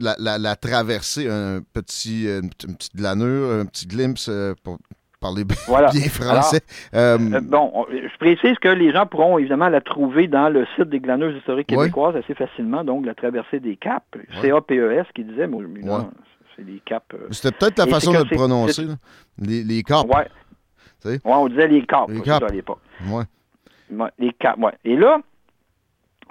la, la, traversée, un petit, une, petite glanure, un petit glimpse euh, pour parler bien français. Euh, euh, bon, je précise que les gens pourront évidemment la trouver dans le site des glanures historiques québécoises assez facilement, donc la traversée des caps, C-A-P-E-S qui disait, non, c'est des caps. C'était peut-être la façon de le prononcer, les, les caps. Oui. on disait les caps, les caps. à l'époque. Ouais. Les caps, ouais. Et là,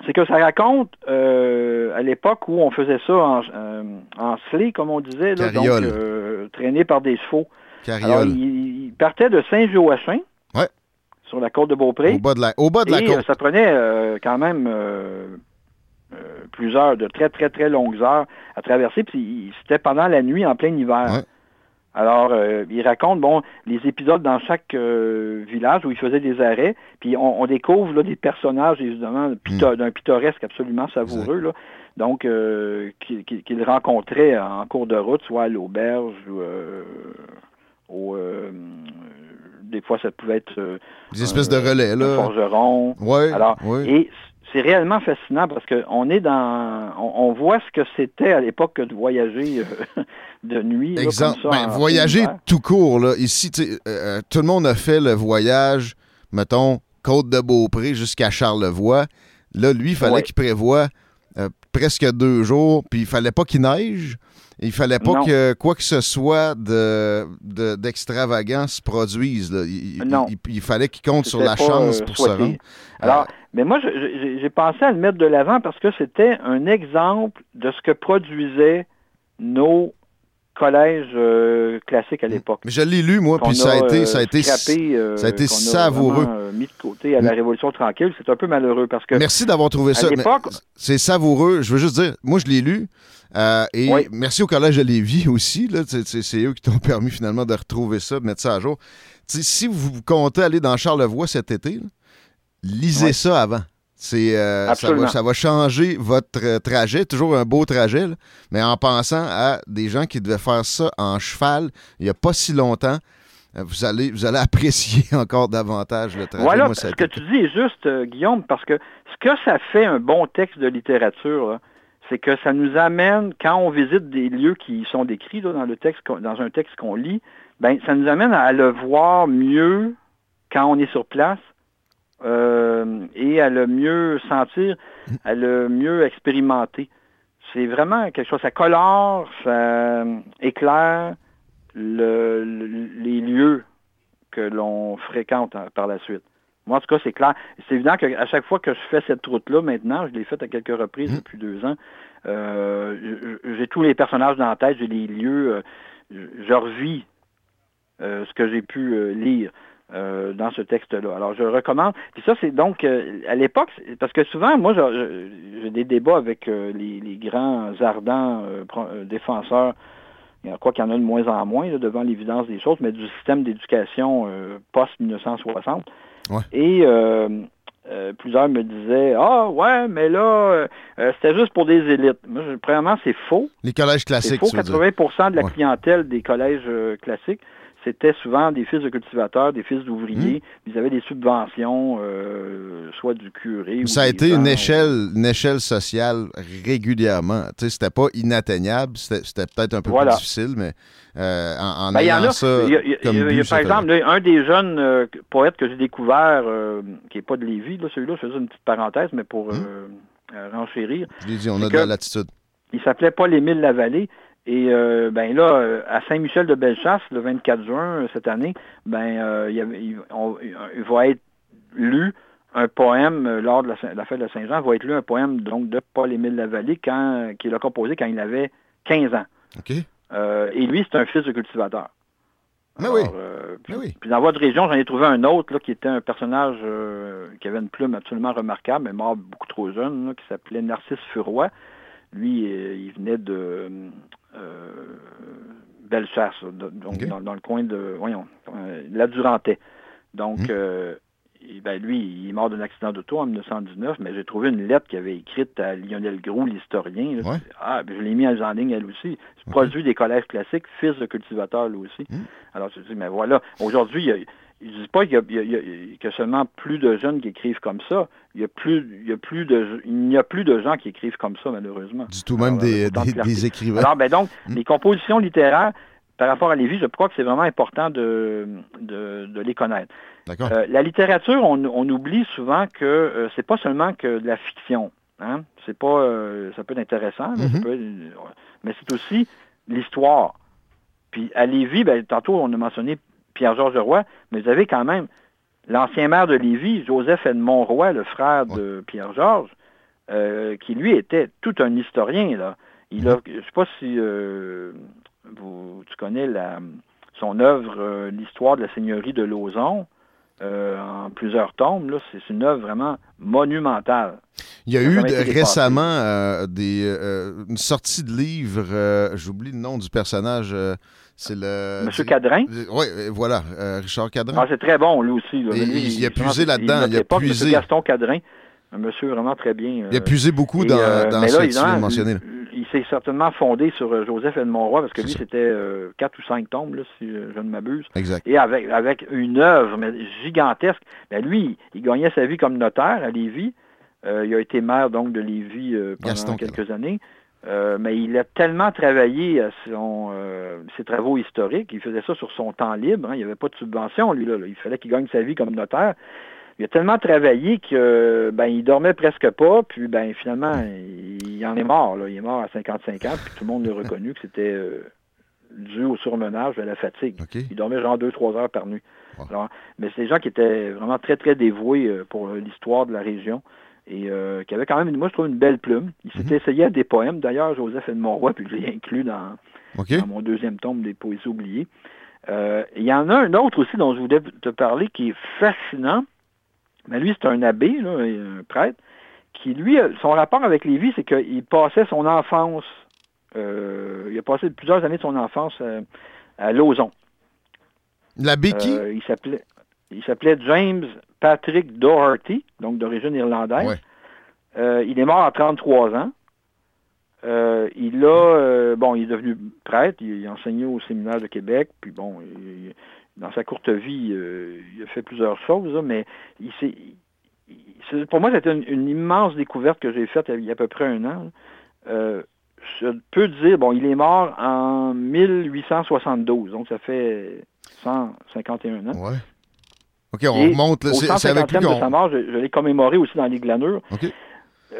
c'est que ça raconte euh, à l'époque où on faisait ça en, euh, en comme on disait, donc euh, traîné par des chevaux. Alors, il, partait de Saint-Joachim, ouais. sur la côte de Beaupré. Au bas de la, au bas de la côte. ça prenait quand même plusieurs, de très, très, très longues heures à traverser. Puis c'était pendant la nuit, en plein hiver. Alors, euh, il raconte, bon, les épisodes dans chaque euh, village où il faisait des arrêts, puis on, découvre là, des personnages, évidemment, hmm. d'un pittoresque absolument savoureux, là, donc, euh, qu'il rencontrait en cours de route, soit à l'auberge ou des fois, ça pouvait être... des espèces de relais, là. forgeron. Ouais, Alors, et c'est réellement fascinant parce qu'on est dans, on, voit ce que c'était à l'époque de voyager euh, de nuit. Exemple, ben, voyager tout court. Là. Ici, euh, euh, tout le monde a fait le voyage, mettons, Côte de Beaupré jusqu'à Charlevoix. Là, lui, il fallait qu'il prévoie presque deux jours, puis il fallait pas qu'il neige. Il fallait pas que quoi que ce soit de, d'extravagant se produise. Il, fallait qu'il compte sur la chance pour se rendre. Alors, mais moi, j'ai pensé à le mettre de l'avant parce que c'était un exemple de ce que produisaient nos collège euh, classique à mm. l'époque. Mais je l'ai lu, moi, puis ça a, été, ça a été, ça a été savoureux. mis de côté à la. Révolution tranquille. C'est un peu malheureux parce que. Merci d'avoir trouvé ça. C'est savoureux. Je veux juste dire, moi, je l'ai lu. Et merci au Collège de Lévis aussi. C'est eux qui t'ont permis finalement de retrouver ça, de mettre ça à jour. si vous comptez aller dans Charlevoix cet été, lisez ça avant. C'est, euh, ça, va, ça, va, changer votre euh, trajet, toujours un beau trajet, mais en pensant à des gens qui devaient faire ça en cheval il n'y a pas si longtemps, euh, vous allez, vous allez apprécier encore davantage le trajet. Voilà, ce que tu dis est juste, Guillaume, parce que ce que ça fait un bon texte de littérature, c'est que ça nous amène, quand on visite des lieux qui sont décrits dans, un texte qu'on lit, ben, ça nous amène à le voir mieux quand on est sur place euh, et à le mieux sentir, à le mieux expérimenter. C'est vraiment quelque chose, ça colore, ça éclaire les lieux que l'on fréquente par la suite. Moi, en tout cas, c'est clair. C'est évident qu'à chaque fois que je fais cette route-là, maintenant, je l'ai faite à quelques reprises mmh. depuis deux ans, euh, j'ai tous les personnages dans la tête, j'ai les lieux, euh, je revis ce que j'ai pu lire. Euh, dans ce texte-là. Alors, je recommande. Puis ça, c'est donc, euh, à l'époque, parce que souvent, moi, j'ai des débats avec euh, les, grands ardents défenseurs, quoi qu'il y en a de moins en moins, devant l'évidence des choses, mais du système d'éducation post-1960. Et plusieurs me disaient Ah, ouais, mais là, c'était juste pour des élites. Moi, premièrement, c'est faux. Les collèges classiques. C'est faux. 80% de la clientèle des collèges classiques c'était souvent des fils de cultivateurs, des fils d'ouvriers. Hmm. Ils avaient des subventions, euh, soit du curé. Ça a été une échelle, une échelle sociale régulièrement. Tu sais, c'était pas inatteignable, c'était peut-être un peu plus difficile, mais euh, en, ben, ayant ça Par exemple, un des jeunes euh, poètes que j'ai découvert, qui n'est pas de Lévis, celui-là, je faisais une petite parenthèse, mais pour hmm. renchérir. Je l'ai dit, on a de la latitude. Il s'appelait Paul-Émile Lavallée. Et euh, ben là, euh, à Saint-Michel de Bellechasse, le 24 juin euh, cette année, ben il, va être lu un poème lors de la, fête de Saint-Jean, va être lu un poème donc de Paul-Émile Lavallée quand, qui l'a composé quand il avait 15 ans. et lui, c'est un fils de cultivateur. Mais oui. puis, puis, dans votre région, j'en ai trouvé un autre là, qui était un personnage qui avait une plume absolument remarquable, mais mort beaucoup trop jeune, qui s'appelait Narcisse Furoy. Lui, il venait de euh, Bellechasse, donc dans, le coin de, voyons, euh, la Durantais. Donc, hmm. euh, ben, lui, il est mort d'un accident d'auto en 1919, mais j'ai trouvé une lettre qu'il avait écrite à Lionel Groux, l'historien. Ah, ben, je l'ai mis en ligne, elle aussi. C'est produit des collèges classiques, fils de cultivateur, lui aussi. Hmm. Alors, je dis, mais voilà, aujourd'hui, il y a ne dis pas qu'il y, a seulement plus de jeunes qui écrivent comme ça. Il y a plus, il y a plus de, il n'y a plus de gens qui écrivent comme ça, malheureusement. Du tout, même des, des, écrivains. Alors, ben donc, hmm. les compositions littéraires, par rapport à Lévis, je crois que c'est vraiment important de, de, les connaître. Euh, la littérature, on, oublie souvent que euh, c'est pas seulement que de la fiction. Hein? C'est pas, euh, ça peut être intéressant, mm-hmm. mais c'est aussi l'histoire. Puis à Lévis, ben, tantôt on a mentionné Pierre-Georges Roy, mais vous avez quand même l'ancien maire de Lévis, Joseph Edmond Roy, le frère de Pierre-Georges, euh, qui lui était tout un historien. Là. Il a, je ne sais pas si euh, vous, tu connais la, son œuvre, euh, l'histoire de la seigneurie de Lauson. en plusieurs tomes. C'est une œuvre vraiment monumentale. Il y a eu récemment des, une sortie de livre, j'oublie le nom du personnage, c'est le. Monsieur Cadrin? Oui, voilà, euh, Richard Cadrin. Ah, c'est très bon, lui aussi. il, a puisé là-dedans. Il, a puisé. Gaston Cadrin, un monsieur vraiment très bien. il a puisé beaucoup dans, euh, dans ce que tu viens de mentionner. Il, s'est certainement fondé sur euh, Joseph Edmond Roy, parce que lui, c'était quatre ou cinq tombes, là, si je ne m'abuse. Exact. Et avec, avec une œuvre gigantesque. Mais lui, il gagnait sa vie comme notaire à Lévis. il a été maire donc de Lévis pendant quelques années. Euh, mais il a tellement travaillé à euh, ses travaux historiques, il faisait ça sur son temps libre, hein. il n'y avait pas de subvention, lui, là, il fallait qu'il gagne sa vie comme notaire. Il a tellement travaillé que ben il dormait presque pas, puis ben finalement, il, en est mort. Il est mort à 55 ans, puis tout le monde l'a reconnu que c'était euh, dû au surmenage à la fatigue. Il dormait genre 2-3 heures par nuit. mais c'est des gens qui étaient vraiment très, très dévoués pour l'histoire de la région et euh, qui avait quand même, moi je trouve, une belle plume. Il s'était mhm. essayé à des poèmes. D'ailleurs, Joseph Edmond Roy, puis je l'ai inclus dans, dans mon deuxième tome des poésies oubliées. Euh, il y en a un autre aussi dont je voulais te parler qui est fascinant. Mais lui, c'est un abbé, un prêtre, qui, lui, son rapport avec Lévi, c'est qu'il passait son enfance, euh, il a passé plusieurs années de son enfance à Lauson. L'abbé qui? il s'appelait il s'appelait James Patrick Doherty, donc d'origine irlandaise. il est mort à 33 ans. Euh, il a, euh, bon, il est devenu prêtre, il, a enseigné au séminaire de Québec, puis bon, dans sa courte vie, euh, il a fait plusieurs choses, mais il s'est, pour moi, c'était une, immense découverte que j'ai faite il y a à peu près un an. je peux dire, bon, il est mort en 1872, donc ça fait 151 ans. Ouais. OK, on remonte. C'est avec lui de sa mort, je, l'ai commémoré aussi dans les glanures.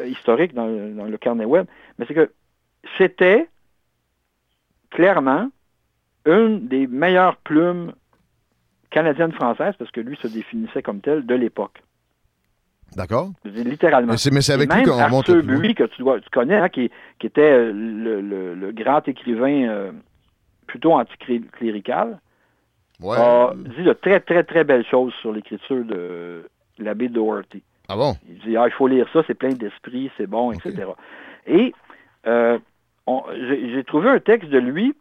historiques dans, dans, le carnet web mais c'est que c'était clairement une des meilleures plumes canadiennes-françaises, parce que lui se définissait comme tel, de l'époque. D'accord. Littéralement. Mais c'est avec lui qu'on monte Bury, que tu, tu connais, hein, qui, était euh, le, grand écrivain euh, plutôt anticlérical, ouais. a dit de très, très, très belles choses sur l'écriture de l'abbé Doherty. Ah bon? Il dit, ah, il faut lire ça, c'est plein d'esprit, c'est bon, etc. Et euh, j'ai trouvé un texte de lui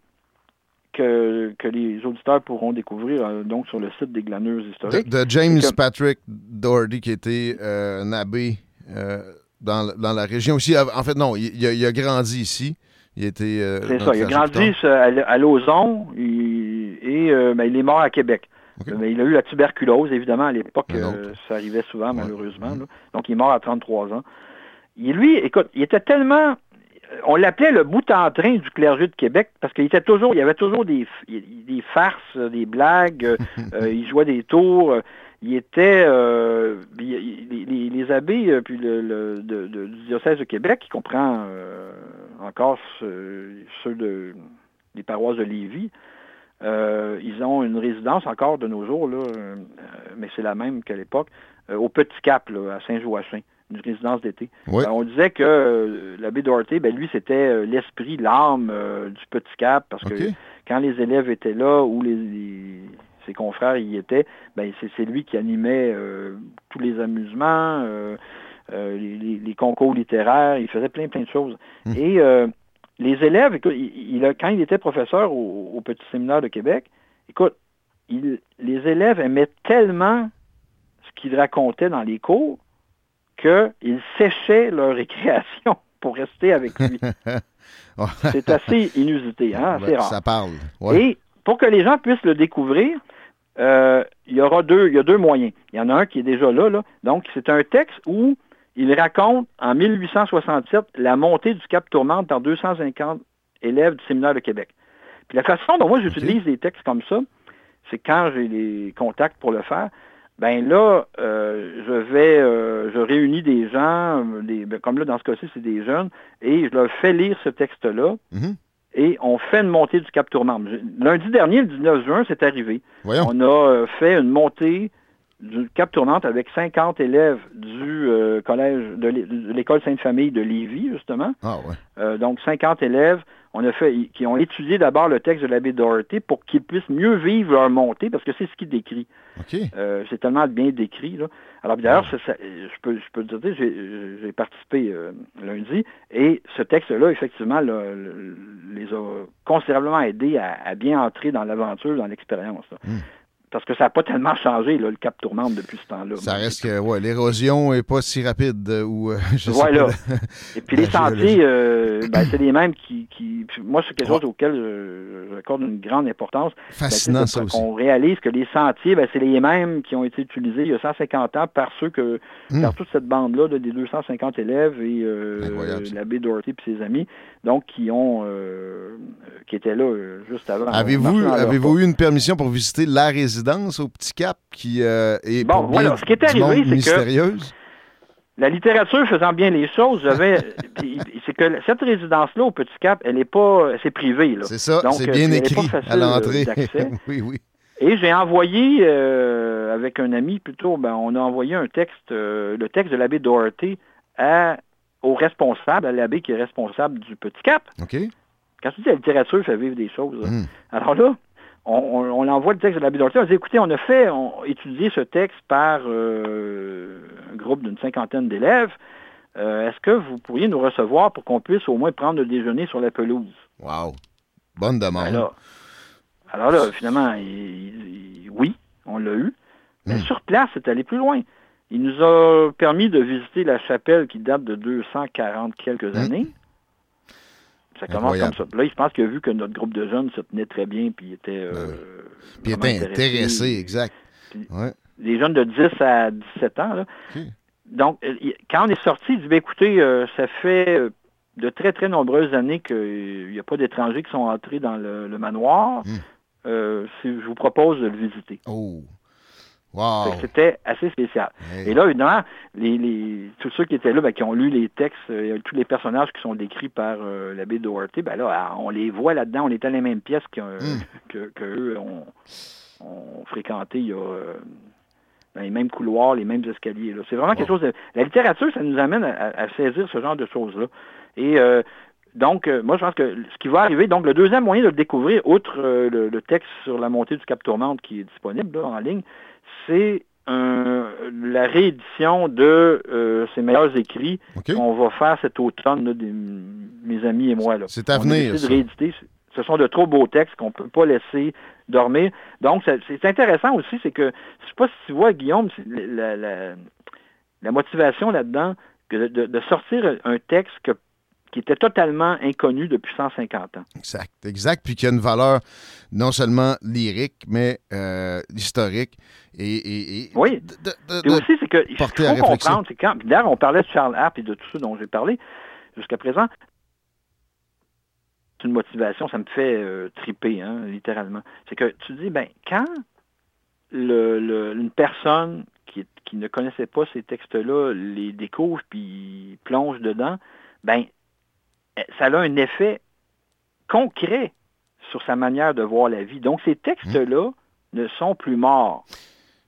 que, que, les auditeurs pourront découvrir euh, donc sur le site des glaneuses historiques. De, James Patrick Doherty, qui était euh, un abbé dans, dans, la région aussi. En fait, non, il, il, a, grandi ici. Il était. C'est ça, il a grandi à, Lauson et ben, il est mort à Québec. Mais il a eu la tuberculose, évidemment, à l'époque, ça arrivait souvent, malheureusement. Donc, il est mort à 33 ans. Et lui, écoute, il était tellement on l'appelait le bout en train du clergé de Québec parce qu'il était toujours, il y avait toujours des, des farces, des blagues, euh, il jouait des tours. Il était euh, les, abbés euh, puis le, du diocèse de Québec, qui comprend encore ceux, de, des paroisses de Lévis, ils ont une résidence encore de nos jours, là, mais c'est la même qu'à l'époque, au Petit Cap, à Saint-Joachim une résidence d'été. Euh, on disait que euh, l'abbé Doherty, ben, lui, c'était euh, l'esprit, l'âme du Petit Cap, parce que quand les élèves étaient là ou les, ses confrères y étaient, ben, c'est lui qui animait tous les amusements, les, concours littéraires, il faisait plein, plein de choses. Hum. Et les élèves, écoute, il, quand il était professeur au, Petit Séminaire de Québec, écoute, les élèves aimaient tellement ce qu'il racontait dans les cours qu'ils séchaient leur récréation pour rester avec lui. c'est assez inusité, hein? assez rare. Ça parle. Et pour que les gens puissent le découvrir, euh, il y aura deux, il y a deux moyens. Il y en a un qui est déjà là, là. Donc, c'est un texte où il raconte en 1867 la montée du Cap Tourmente dans 250 élèves du séminaire de Québec. Puis la façon dont moi j'utilise des textes comme ça, c'est quand j'ai les contacts pour le faire, ben là, euh, je vais, euh, je réunis des gens, des, ben, comme là dans ce cas-ci, c'est des jeunes, et je leur fais lire ce texte-là, mhm. et on fait une montée du Cap Tourmente. Lundi dernier, le 19 juin, c'est arrivé. On a euh, fait une montée du Cap Tournante avec 50 élèves du collège de l'école Sainte-Famille de Lévis, justement. Ah, ouais. donc 50 élèves on a fait, qui ont étudié d'abord le texte de l'abbé Doherty pour qu'ils puissent mieux vivre leur montée, parce que c'est ce qu'il décrit. Euh, c'est tellement bien décrit. Là. Alors d'ailleurs, je, peux, je peux te dire, j'ai participé euh, lundi, et ce texte-là, effectivement, les a considérablement aidés à, bien entrer dans l'aventure, dans l'expérience. Parce que ça n'a pas tellement changé, le cap tourmente depuis ce temps-là. Ça reste que ouais, l'érosion n'est pas si rapide. Euh, ou, euh, je voilà. Et puis les sentiers, euh, ben, c'est les mêmes qui. qui moi, c'est quelque chose auquel j'accorde une grande importance. Ben, Fascinant, ça aussi. On réalise que les sentiers, ben, c'est les mêmes qui ont été utilisés il y a 150 ans par ceux que. Hmm. par toute cette bande-là des 250 élèves et l'abbé Doherty et ses amis, donc qui ont. qui étaient là juste avant. Avez-vous avez eu une permission pour visiter la résidence? au Petit Cap qui euh, est bon, voilà. Ce qui est arrivé, c'est que la littérature faisant bien les choses, j'avais, c'est que cette résidence-là au Petit Cap, elle n'est pas, c'est privé C'est ça, c'est bien écrit à l'entrée. oui, oui. Et j'ai envoyé euh, avec un ami plutôt, ben, on a envoyé un texte, euh, le texte de l'abbé Doherty à, au responsable, à l'abbé qui est responsable du Petit Cap. OK. quand tu dis la littérature fait vivre des choses, hmm. alors là, on, envoie le texte de la Dorothy. On dit, écoutez, on a fait on, étudier ce texte par euh, un groupe d'une cinquantaine d'élèves. Euh, est-ce que vous pourriez nous recevoir pour qu'on puisse au moins prendre le déjeuner sur la pelouse? Wow! Bonne demande. Alors, alors là, finalement, oui, on l'a eu. Mais hmm. sur place, c'est allé plus loin. Il nous a permis de visiter la chapelle qui date de 240 quelques hmm. années. Ça commence comme ça. Là, je pense qu'il a vu que notre groupe de jeunes se tenait très bien, puis était, euh, puis était intéressé, exact. Les jeunes de 10 à 17 ans. Là. Donc, euh, quand on est sorti, il dit, ben, écoutez, euh, ça fait de très, très nombreuses années qu'il n'y a pas d'étrangers qui sont entrés dans le, manoir. Hmm. je vous propose de le visiter. Oh. C'était assez spécial. Et là, évidemment, les, tous ceux qui étaient là, ben, qui ont lu les textes, euh, tous les personnages qui sont décrits par euh, l'abbé Doherty, ben là, ah, on les voit là-dedans. On est à les mêmes pièces hmm. que, eux ont, fréquenté il y a euh, dans les mêmes couloirs, les mêmes escaliers. C'est vraiment quelque chose de... La littérature, ça nous amène à, saisir ce genre de choses-là. Et donc, moi, je pense que ce qui va arriver, donc le deuxième moyen de le découvrir, outre le, texte sur la montée du Cap Tourmente qui est disponible en ligne, c'est la réédition de euh, ces meilleurs écrits qu'on va faire cet automne, mes amis et moi. C'est à venir. De rééditer. Ce sont de trop beaux textes qu'on ne peut pas laisser dormir. Donc, c'est intéressant aussi, c'est que, je ne sais pas si tu vois, Guillaume, la, motivation là-dedans, de, de, sortir un texte que qui était totalement inconnu depuis 150 ans. Exact, exact, puis qui a une valeur non seulement lyrique, mais euh, historique et, et, oui. et aussi, c'est que il faut comprendre, c'est quand, d'ailleurs, on parlait de Charles Harp et de tout ce dont j'ai parlé jusqu'à présent. C'est une motivation, ça me fait euh, triper, hein, littéralement. C'est que tu dis, ben, quand le, une personne qui, qui ne connaissait pas ces textes-là les découvre puis plonge dedans, ben ça a un effet concret sur sa manière de voir la vie. Donc, ces textes-là ne sont plus morts.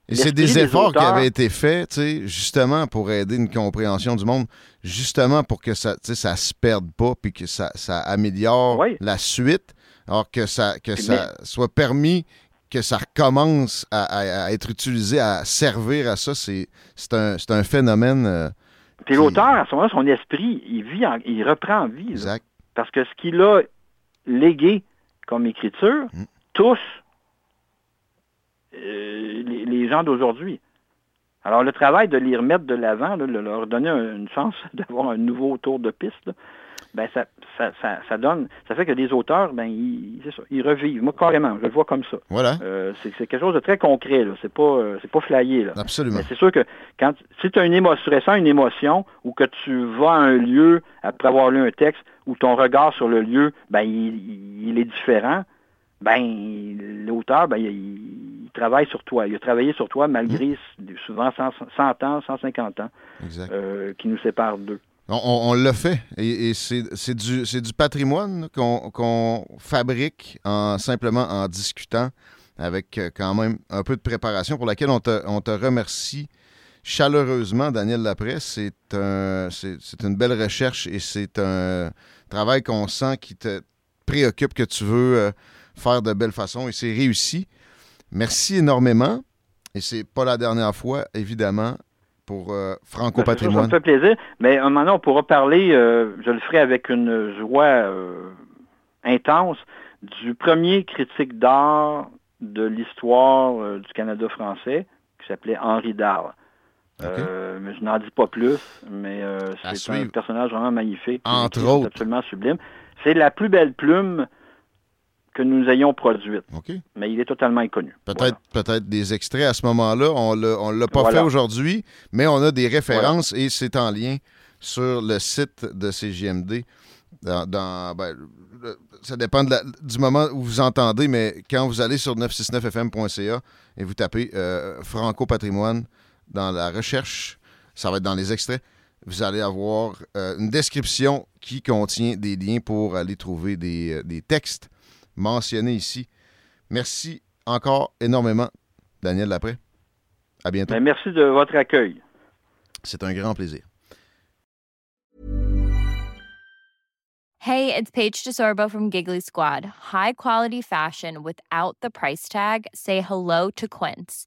Et c'est des efforts qui avaient été faits, justement pour aider une compréhension du monde, justement pour que ça ne se perde pas, puis que ça, améliore la suite, alors que ça, que ça soit permis, que ça recommence à, être utilisé, à servir à ça, c'est un, un, phénomène euh, puis l'auteur, à ce moment-là, son esprit, il vit, il reprend vie. Exact. parce que ce qu'il a légué comme écriture mm. touche euh, les, gens d'aujourd'hui. Alors, le travail de les remettre de l'avant, de leur donner une chance d'avoir un nouveau tour de piste, ben ça, ça, ça, donne, ça fait que des auteurs, ben ils, ils revivent. Moi, carrément, je le vois comme ça. Voilà. Euh, c'est quelque chose de très concret, là. C'est pas, euh, c'est pas flyé, là. Absolument. c'est sûr que quand, si tu as une émotion, tu une émotion, ou que tu vas à un lieu après avoir lu un texte, où ton regard sur le lieu, ben il, est différent, ben l'auteur, ben il, travaille sur toi. Il a travaillé sur toi malgré mmh. souvent 100, ans, 150 ans, euh, qui nous séparent d'eux. On, l'a fait et, c'est du, patrimoine qu'on fabrique en, simplement en discutant avec euh, quand même un peu de préparation pour laquelle on te, on remercie chaleureusement, Daniel Laprès. C'est un, une belle recherche et c'est un travail qu'on sent qui te préoccupe, que tu veux euh, faire de belle façon et c'est réussi. Merci énormément. Et c'est pas la dernière fois, évidemment pour euh, Franco Patrimoine. Ça, me fait plaisir. Mais un moment on pourra parler, euh, je le ferai avec une joie euh, intense, du premier critique d'art de l'histoire du Canada français, qui s'appelait Henri Darle. mais je n'en dis pas plus, mais c'est un personnage vraiment magnifique. Entre autres. absolument sublime. C'est la plus belle plume que nous ayons produite. Mais il est totalement inconnu. Peut-être peut-être des extraits à ce moment-là. On ne l'a pas fait aujourd'hui, mais on a des références et c'est en lien sur le site de CGMD. Dans, ben, ça dépend du moment où vous entendez, mais quand vous allez sur 969fm.ca et vous tapez euh, Franco Patrimoine dans la recherche, ça va être dans les extraits, vous allez avoir euh, une description qui contient des liens pour aller trouver des, euh, des textes mentionné ici. Merci encore énormément, Daniel Lapré. À bientôt. Ben, merci de votre accueil. C'est un grand plaisir. Hey, it's Paige DeSorbo from Giggly Squad. High quality fashion without the price tag. Say hello to Quince.